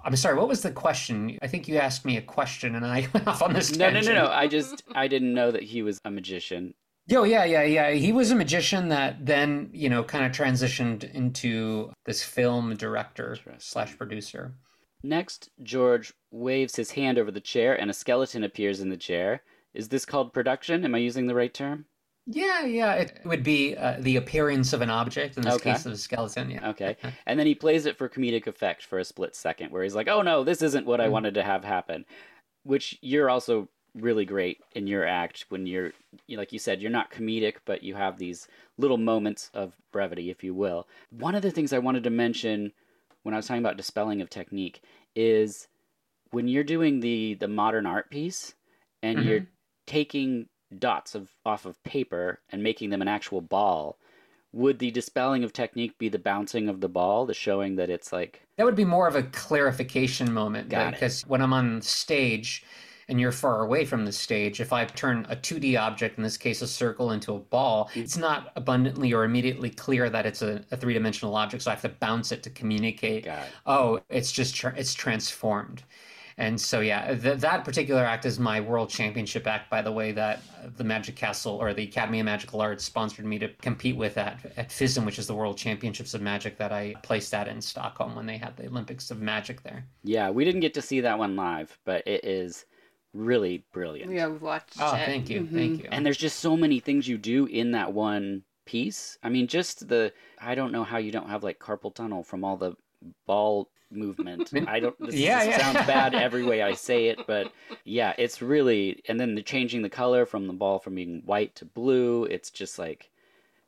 I'm sorry. What was the question? I think you asked me a question, and I <laughs> went off on this. No, no, no, no. I just I didn't know that he was a magician. Yo, yeah, yeah, yeah. He was a magician that then, you know, kind of transitioned into this film director slash producer. Next, George waves his hand over the chair and a skeleton appears in the chair. Is this called production? Am I using the right term? Yeah, yeah. It would be uh, the appearance of an object in this Okay. case of a skeleton. Yeah. Okay. And then he plays it for comedic effect for a split second where he's like, "Oh no, this isn't what I Mhm. wanted to have happen." Which you're also really great in your act when you're like you said, you're not comedic, but you have these little moments of brevity, if you will. One of the things I wanted to mention when I was talking about dispelling of technique is when you're doing the the modern art piece and you're taking dots of off of paper and making them an actual ball would the dispelling of technique be the bouncing of the ball the showing that it's like That would be more of a clarification moment it. because when I'm on stage and you're far away from the stage, if I turn a 2D object, in this case a circle, into a ball, mm. it's not abundantly or immediately clear that it's a, a three dimensional object. So I have to bounce it to communicate. God. Oh, it's just tra- it's transformed. And so, yeah, th- that particular act is my world championship act, by the way, that uh, the Magic Castle or the Academy of Magical Arts sponsored me to compete with at, at FISM, which is the World Championships of Magic that I placed at in Stockholm when they had the Olympics of Magic there. Yeah, we didn't get to see that one live, but it is really brilliant. Yeah, we've watched Oh, it. thank you. Mhm. Thank you. And there's just so many things you do in that one piece. I mean, just the I don't know how you don't have like carpal tunnel from all the ball movement. <laughs> I don't this Yeah, is- yeah. sounds bad <laughs> every way I say it, but yeah, it's really and then the changing the color from the ball from being white to blue, it's just like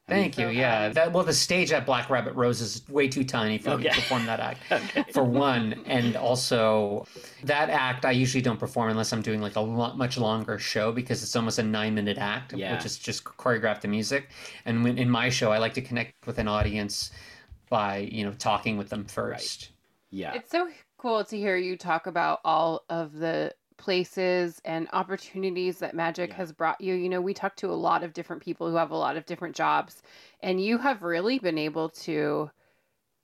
I mean, Thank you. Yeah. That well, the stage at Black Rabbit Rose is way too tiny for me to perform that act. <laughs> Okay. For one, and also that act I usually don't perform unless I'm doing like a lo- much longer show because it's almost a nine minute act, Yeah. which is just choreographed to music. And when, in my show, I like to connect with an audience by you know talking with them first. Yeah. It's so cool to hear you talk about all of the places and opportunities that magic Yeah. has brought you. You know, we talk to a lot of different people who have a lot of different jobs, and you have really been able to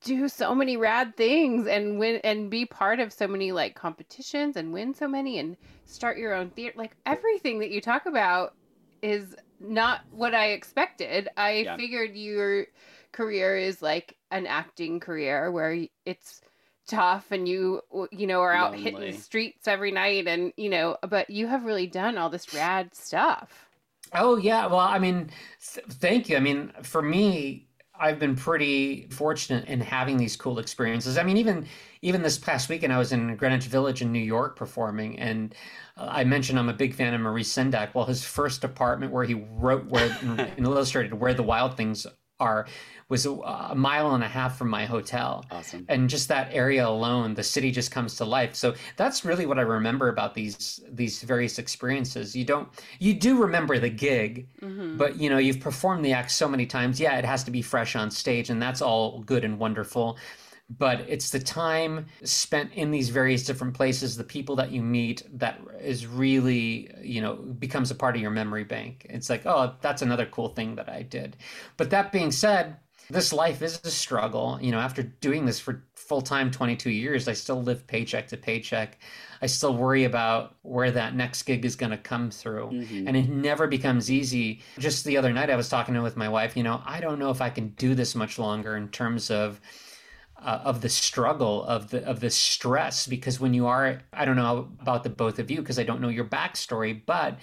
do so many rad things and win and be part of so many like competitions and win so many and start your own theater. Like everything that you talk about is not what I expected. I Yeah. figured your career is like an acting career where it's tough and you you know are out hitting the streets every night and you know but you have really done all this rad stuff Oh yeah, well, I mean, thank you. I mean, for me, I've been pretty fortunate in having these cool experiences. I mean, even even this past weekend, I was in Greenwich Village in New York performing, and uh, I mentioned I'm a big fan of Maurice Sendak. Well, his first apartment where he wrote where <laughs> and illustrated where the wild things are was a, mile and a half from my hotel. Awesome. and just that area alone the city just comes to life. So that's really what i remember about these these various experiences. You don't you do remember the gig mm-hmm. but you know you've performed the act so many times. Yeah it has to be fresh on stage and that's all good and wonderful but it's the time spent in these various different places the people that you meet that is really you know becomes a part of your memory bank. It's like oh that's another cool thing that i did. But that being said this life is a struggle. You know after doing this for full time 22 years i still live paycheck to paycheck. I still worry about where that next gig is going to come through. Mhm. and it never becomes easy. Just the other night i was talking with my wife you know i don't know if i can do this much longer in terms of uh, of the struggle of the of the stress because when you are i don't know about the both of you because i don't know your backstory but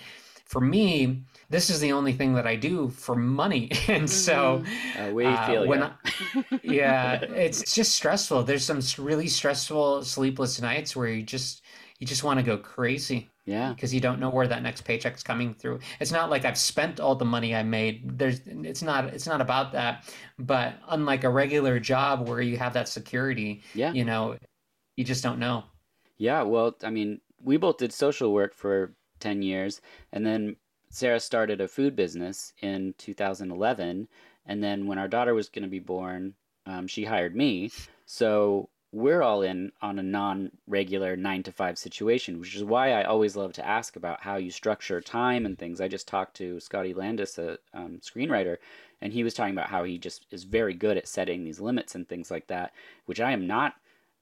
for me this is the only thing that i do for money. <laughs> And so Uh, we uh, feel when. I- yeah it's just stressful. There's some really stressful sleepless nights where you just you just want to go crazy Yeah. because you don't know where that next paycheck's coming through. It's not like I've spent all the money I made. There's it's not it's not about that. But unlike a regular job where you have that security, Yeah. you know, you just don't know. Yeah, well, I mean, we both did social work for 10 years, and then Sarah started a food business in 2011. And then when our daughter was going to be born, um, she hired me. So we're all in on a non regular nine to five situation, which is why I always love to ask about how you structure time and things. I just talked to Scotty Landis, a um, screenwriter, and he was talking about how he just is very good at setting these limits and things like that, which I am not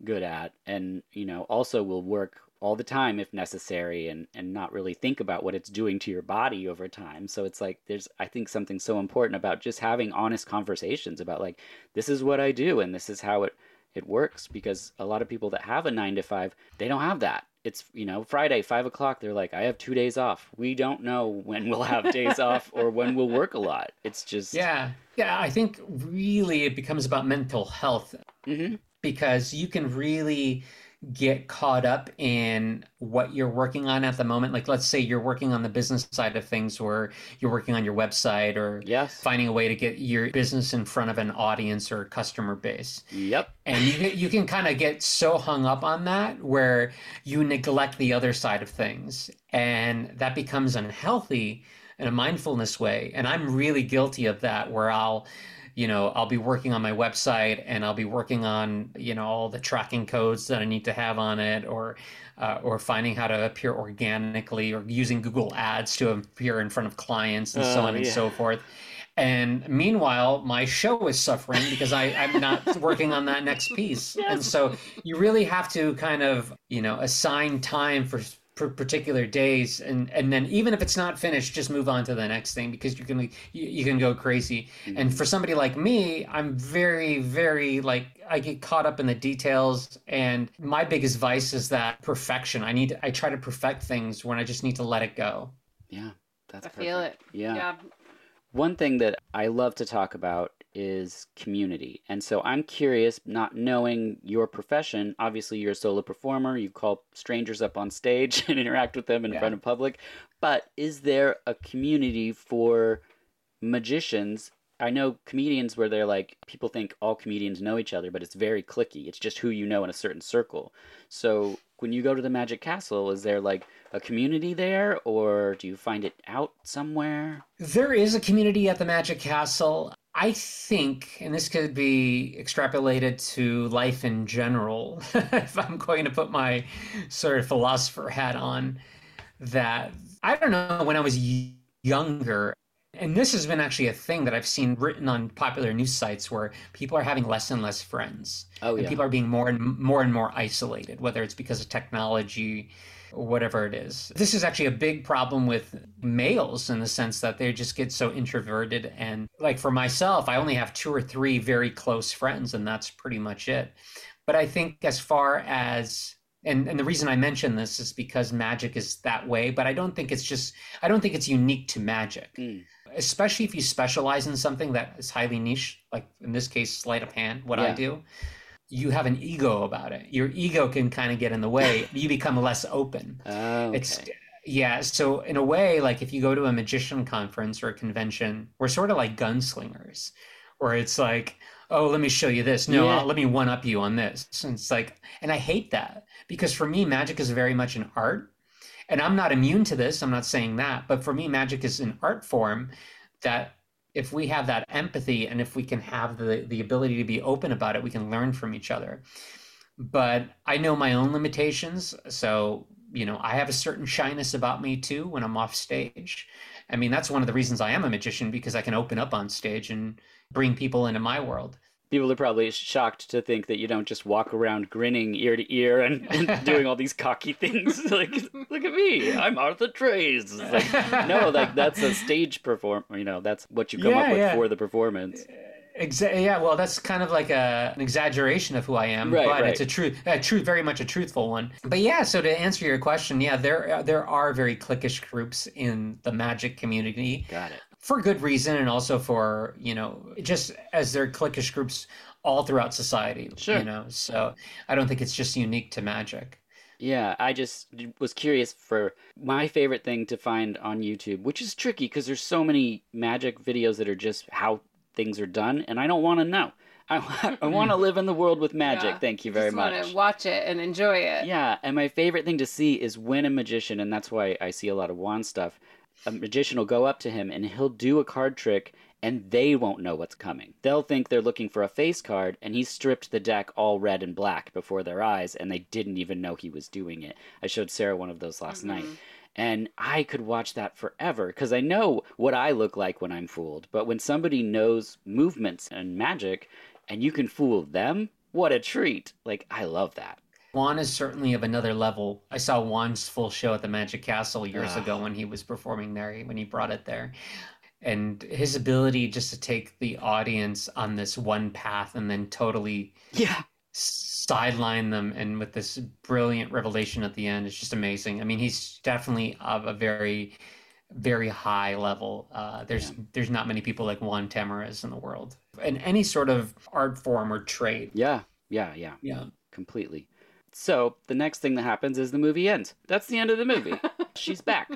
good at and you know also will work all the time if necessary and and not really think about what it's doing to your body over time so it's like there's i think something so important about just having honest conversations about like this is what i do and this is how it it works because a lot of people that have a nine to five they don't have that. It's you know friday five o'clock they're like i have two days off. We don't know when we'll have days <laughs> off or when we'll work a lot. It's just Yeah. Yeah, I think really it becomes about mental health hmm because you can really get caught up in what you're working on at the moment. Like, let's say you're working on the business side of things, or you're working on your website, or yes finding a way to get your business in front of an audience or customer base. yep And you you can kind of get so hung up on that where you neglect the other side of things. And that becomes unhealthy in a mindfulness way. And I'm really guilty of that where I'll you know i'll be working on my website and i'll be working on you know all the tracking codes that i need to have on it or uh, or finding how to appear organically or using google ads to appear in front of clients and so Oh, on and so forth. And meanwhile my show is suffering because I, i'm not working on that next piece. <laughs> And so you really have to kind of you know assign time for particular days and and then even if it's not finished just move on to the next thing because you can you, you can go crazy. And mm-hmm. for somebody like me i'm very very like i get caught up in the details and my biggest vice is that perfection. I need i try to perfect things when i just need to let it go. Yeah that's I feel it. yeah. Yeah. One thing that I love to talk about is community. And so I'm curious, not knowing your profession, obviously you're a solo performer, you call strangers up on stage <laughs> and interact with them in Yeah. front of public, but is there a community for magicians? I know comedians where they're like people think all comedians know each other, but it's very cliquey. It's just who you know in a certain circle. So when you go to the Magic Castle, is there like a community there or do you find it out somewhere? There is a community at the Magic Castle. I think, and this could be extrapolated to life in general, <laughs> if I'm going to put my sort of philosopher hat on, that I don't know, when I was younger, and this has been actually a thing that I've seen written on popular news sites where people are having less and less friends. Oh and yeah. people are being more and more and more isolated, whether it's because of technology whatever it is. This is actually a big problem with males in the sense that they just get so introverted. And like for myself, I only have two or three very close friends, and that's pretty much it. But I think as far as and, and the reason I mention this is because magic is that way, but I don't think it's just I don't think it's unique to magic Mm. especially if you specialize in something that is highly niche, like in this case, sleight of hand, what I do, you have an ego about it. Your ego can kind of get in the way. <laughs> you become less open. Oh, okay. It's yeah. So in a way, like if you go to a magician conference or a convention, we're sort of like gunslingers, where it's like, oh, let me show you this. No, Yeah. let me one up you on this. And it's like, and I hate that because for me, magic is very much an art. And I'm not immune to this. I'm not saying that. But for me, magic is an art form that if we have that empathy and if we can have the, the ability to be open about it, we can learn from each other. But I know my own limitations. So, you know, I have a certain shyness about me too when I'm off stage. I mean, that's one of the reasons I am a magician because I can open up on stage and bring people into my world. People are probably shocked to think that you don't just walk around grinning ear to ear and, and <laughs> doing all these cocky things. <laughs> like, look at me, I'm Arthur Trace. Like, no, like that's a stage perform. You know, that's what you come up with yeah. for the performance. Eh, exactly. Yeah. Well, that's kind of like a, an exaggeration of who I am, Right, but right. it's a truth, a truth, very much a truthful one. But yeah. So to answer your question, yeah, there uh, there are very cliquish groups in the magic community Got it. For good reason, and also for you know just as there are cliquish groups all throughout society. Sure. You know, so I don't think it's just unique to magic. Yeah, I just was curious for my favorite thing to find on YouTube, which is tricky because there's so many magic videos that are just how things are done, and I don't want to know. I, I mm-hmm. want to live in the world with magic. Yeah. Thank you very Just much. want watch it and enjoy it. Yeah, and my favorite thing to see is when a magician, and that's why I see a lot of wand stuff. A magician will go up to him and he'll do a card trick, and they won't know what's coming. They'll think they're looking for a face card, and he stripped the deck all red and black before their eyes, and they didn't even know he was doing it. I showed Sarah one of those last night. Mhm. And I could watch that forever because I know what I look like when I'm fooled. But when somebody knows movements and magic and you can fool them, what a treat. Like, I love that. Juan is certainly of another level. I saw Juan's full show at the Magic Castle years Ah. ago when he was performing there, when he brought it there. And his ability just to take the audience on this one path and then totally Yeah. sideline them and with this brilliant revelation at the end is just amazing. I mean, he's definitely of a very very high level. Uh, there's Yeah. there's not many people like Juan Tamariz in the world. In any sort of art form or trade. Yeah. Yeah. Yeah. Yeah. Completely. So the next thing that happens is the movie ends. That's the end of the movie. <laughs> She's back.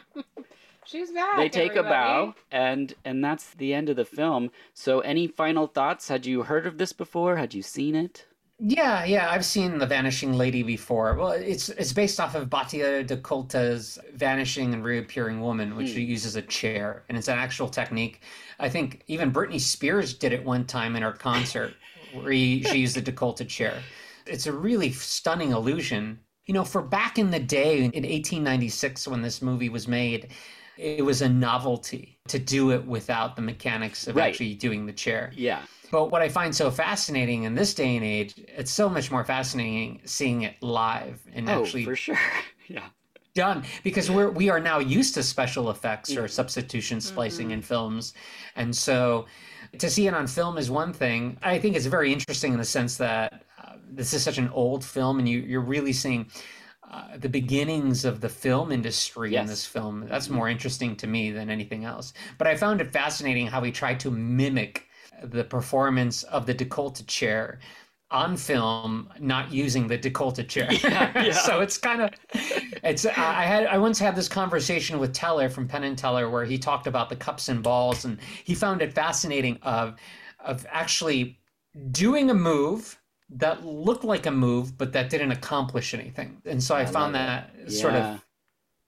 She's back. they take a bow and and that's the end of the film. So any final thoughts? Had you heard of this before? Had you seen it? Yeah, yeah, I've seen The Vanishing Lady before. Well, it's it's based off of Buatier de Kolta's Vanishing and Reappearing Woman, which Hmm. she uses a chair, and it's an actual technique. I think even Britney Spears did it one time in her concert, where he, she used the de Kolta chair. It's a really stunning illusion. You know, for back in the day in 1896 when this movie was made, it was a novelty to do it without the mechanics of Right. actually doing the chair. Yeah. But what I find so fascinating in this day and age, it's so much more fascinating seeing it live and Oh, actually for sure. <laughs> yeah. done because we're we are now used to special effects or Mhm. substitution splicing Mhm. in films. And so to see it on film is one thing. I think it's very interesting in the sense that this is such an old film and you you're really seeing uh, the beginnings of the film industry in this film. That's Mhm. more interesting to me than anything else. But I found it fascinating how he tried to mimic the performance of the de Kolta chair on film, not using the de Kolta chair. <laughs> Yeah, yeah. <laughs> so it's kind of, it's. I had I once had this conversation with Teller from Penn and Teller where he talked about the cups and balls, and he found it fascinating of of actually doing a move that looked like a move, but that didn't accomplish anything. And so I, I found that sort Yeah. of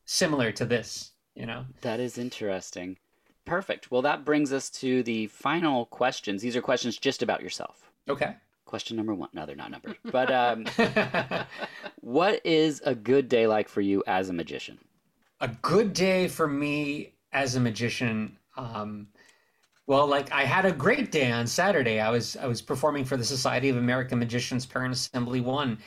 similar to this. You know. That is interesting. Perfect. Well, that brings us to the final questions. These are questions just about yourself. Okay. Question number one. No, they're not numbered. But um, <laughs> what is a good day like for you as a magician? a good day for me as a magician um well like i had a great day on saturday. I was i was performing for the society of american magicians parent assembly one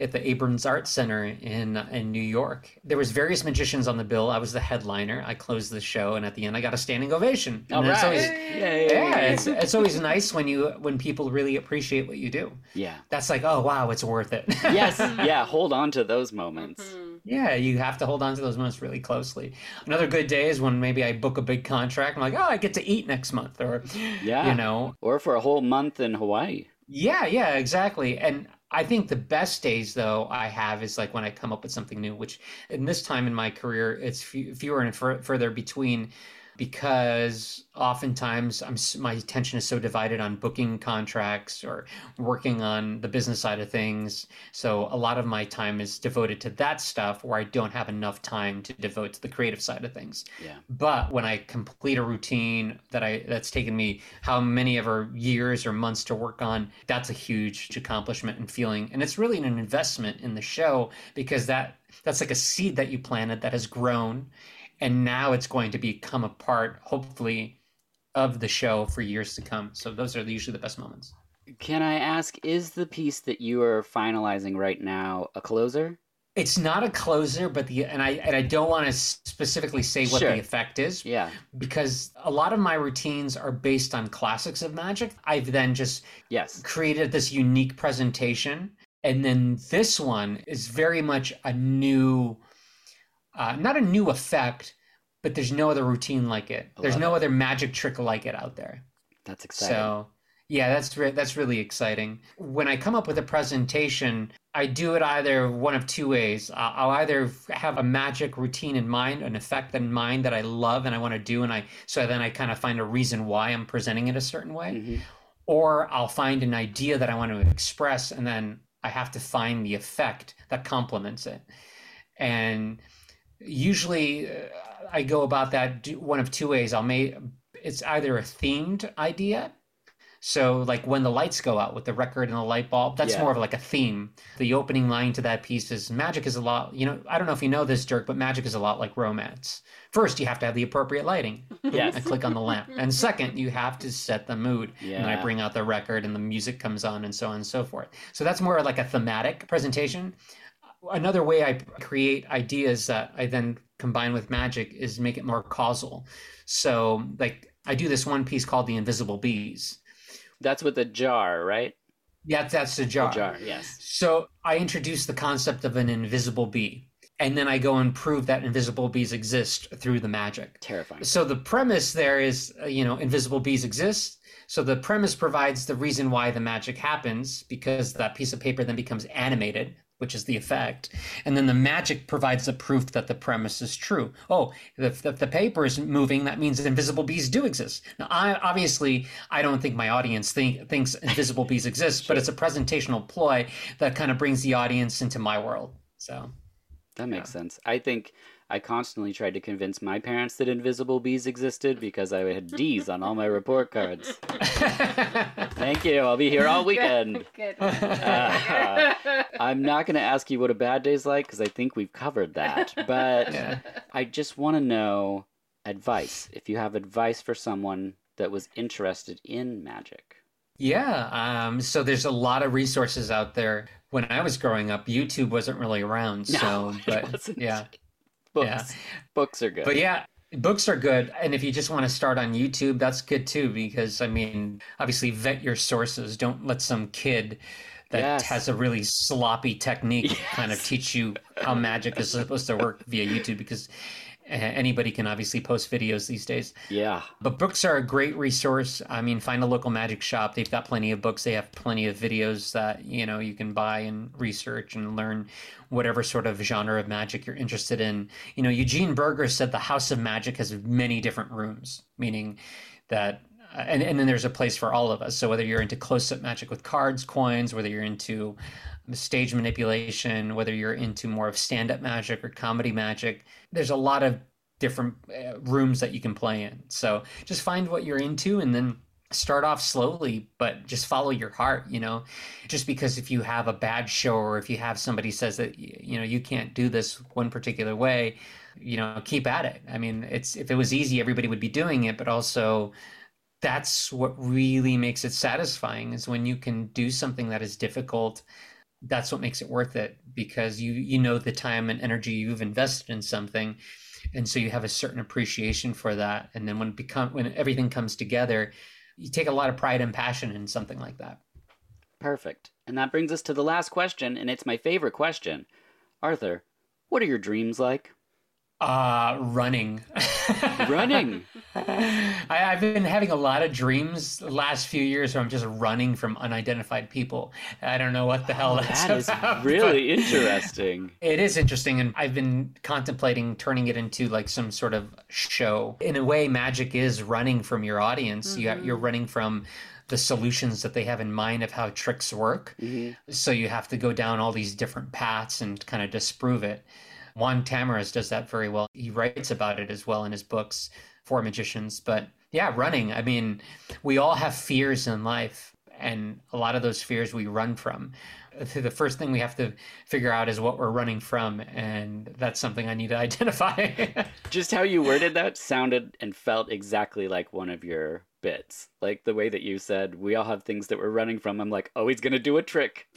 at the Abrons art center in in new york there was various magicians on the bill i was the headliner i closed the show and at the end i got a standing ovation All And it's right. always- Yay. yeah it's, it's always nice when you when people really appreciate what you do Yeah. that's like oh wow it's worth it <laughs> Yes. yeah. Hold on to those moments. Mhm. Yeah, you have to hold on to those moments really closely. Another good day is when maybe I book a big contract. I'm like, oh, I get to eat next month, or Yeah. you know, Or for a whole month in Hawaii. yeah, yeah, exactly. And I think the best days though I have is like when I come up with something new, which in this time in my career it's few, fewer and fur- further between because oftentimes I'm my attention is so divided on booking contracts or working on the business side of things. So a lot of my time is devoted to that stuff where I don't have enough time to devote to the creative side of things. Yeah. But when I complete a routine that I that's taken me how many ever years or months to work on, that's a huge accomplishment and feeling. And it's really an investment in the show because that that's like a seed that you planted that has grown and now it's going to become a part, hopefully, of the show for years to come. So those are usually the best moments. Can I ask, is the piece that you are finalizing right now a closer? It's not a closer, but the and I and I don't want to specifically say what Sure. the effect is Yeah. because a lot of my routines are based on classics of magic. I've then just Yes. created this unique presentation, and then this one is very much a new, uh, not a new effect, but there's no other routine like it. I There's no it. other magic trick like it out there. That's exciting. So Yeah, that's re- that's really exciting. When I come up with a presentation, I do it either one of two ways. I'll either have a magic routine in mind, an effect in mind that I love and I want to do, and I so then I kind of find a reason why I'm presenting it a certain way, Mhm. or I'll find an idea that I want to express, and then I have to find the effect that complements it. And usually, uh, I go about that one of two ways. I'll make it's either a themed idea so, like when the lights go out with the record and the light bulb, that's Yeah. more of like a theme. The opening line to that piece is magic is a lot, you know, I don't know if you know this, Dirk, but magic is a lot like romance. First, you have to have the appropriate lighting. <laughs> Yes. I click on the lamp. And second, you have to set the mood. And then I bring out the record and the music comes on and so on and so forth. So, that's more like a thematic presentation. Another way I create ideas that I then combine with magic is make it more causal. So, like, I do this one piece called The Invisible Bees. That's with a jar, right? Yeah, that's the A jar. jar, yes. So I introduce the concept of an invisible bee, and then I go and prove that invisible bees exist through the magic. Terrifying. So the premise there is, uh, you know, invisible bees exist. So the premise provides the reason why the magic happens because that piece of paper then becomes animated, which is the effect. And then the magic provides the proof that the premise is true. Oh, if, if the paper is moving, that means that invisible bees do exist. Now, I obviously I don't think my audience think, thinks invisible bees exist, but it's a presentational ploy that kind of brings the audience into my world. So That makes sense. I think I constantly tried to convince my parents that invisible bees existed because I had D's on all my report cards. <laughs> Thank you. I'll be here all weekend. Good. Uh, <laughs> I'm not going to ask you what a bad day's like because I think we've covered that. <laughs> But Yeah. I just want to know advice. If you have advice for someone that was interested in magic. Yeah, um, so there's a lot of resources out there. When I was growing up, YouTube wasn't really around. No, So, it but wasn't. yeah, Books. Yeah. Books are good. but yeah, books are good. And if you just want to start on YouTube, that's good too. Because I mean, obviously, vet your sources. Don't let some kid that Yes. has a really sloppy technique <laughs> kind of teach you how magic is supposed to work via YouTube. Because anybody can obviously post videos these days. Yeah. But books are a great resource. I mean, find a local magic shop. They've got plenty of books. They have plenty of videos that, you know, you can buy and research and learn whatever sort of genre of magic you're interested in. You know, Eugene Burger said the House of Magic has many different rooms, meaning that and, and then there's a place for all of us. So whether you're into close-up magic with cards, coins, whether you're into stage manipulation, whether you're into more of stand-up magic or comedy magic, there's a lot of different uh, rooms that you can play in. So just find what you're into and then start off slowly, but just follow your heart, you know. Just because if you have a bad show or if you have somebody says that you know you can't do this one particular way, you know, keep at it. I mean, it's if it was easy everybody would be doing it, but also that's what really makes it satisfying is when you can do something that is difficult that's what makes it worth it because you you know the time and energy you've invested in something and so you have a certain appreciation for that and then when it become when everything comes together you take a lot of pride and passion in something like that Perfect. And that brings us to the last question, and it's my favorite question. Arthur, what are your dreams like? Uh running <laughs> Running. I, I've been having a lot of dreams the last few years where I'm just running from unidentified people. I don't know what the hell that's Oh, that is about, really interesting. It is interesting, and I've been contemplating turning it into like some sort of show. In a way, magic is running from your audience. You, you're running from the solutions that they have in mind of how tricks work. Mhm. So you have to go down all these different paths and kind of disprove it. Juan Tamariz does that very well. He writes about it as well in his books for magicians. But yeah, running. I mean, we all have fears in life, and a lot of those fears we run from. The first thing we have to figure out is what we're running from, and that's something I need to <laughs> identify. Just how you worded that sounded and felt exactly like one of your bits. Like the way that you said, we all have things that we're running from. I'm like, oh, he's going to do a trick. <laughs>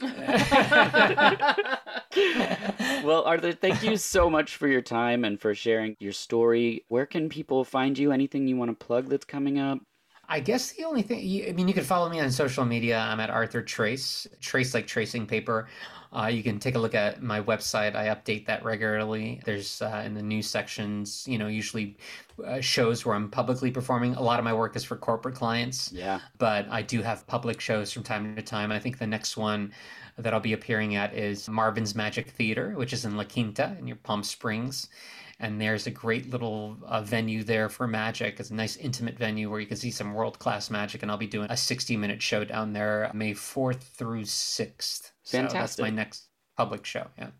Well, Arthur, thank you so much for your time and for sharing your story. Where can people find you? Anything you want to plug that's coming up? I guess the only thing, I mean, you can follow me on social media. I'm at Arthur Trace, Trace like tracing paper. Uh, you can take a look at my website. I update that regularly. There's uh, in the news sections, you know, usually uh, shows where I'm publicly performing. A lot of my work is for corporate clients. Yeah. But I do have public shows from time to time. I think the next one that I'll be appearing at is Marvyn's Magic Theater, which is in La Quinta in your Palm Springs and there's a great little uh, venue there for magic. It's a nice intimate venue where you can see some world class magic, and I'll be doing a 60 minute show down there May 4th through 6th. Fantastic. So that's my next public show. Yeah.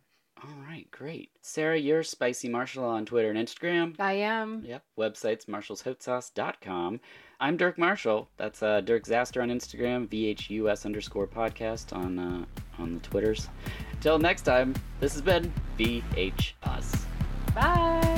All right, great. Sarah, you're Spicy Marshall on Twitter and Instagram. I am. Yep. Website's marshallshotsauce.com. I'm Dirk Marshall. That's uh, Dirk Zaster on Instagram, VHUS underscore podcast on uh, on the Twitters. Till next time, this has been VH Us. Bye.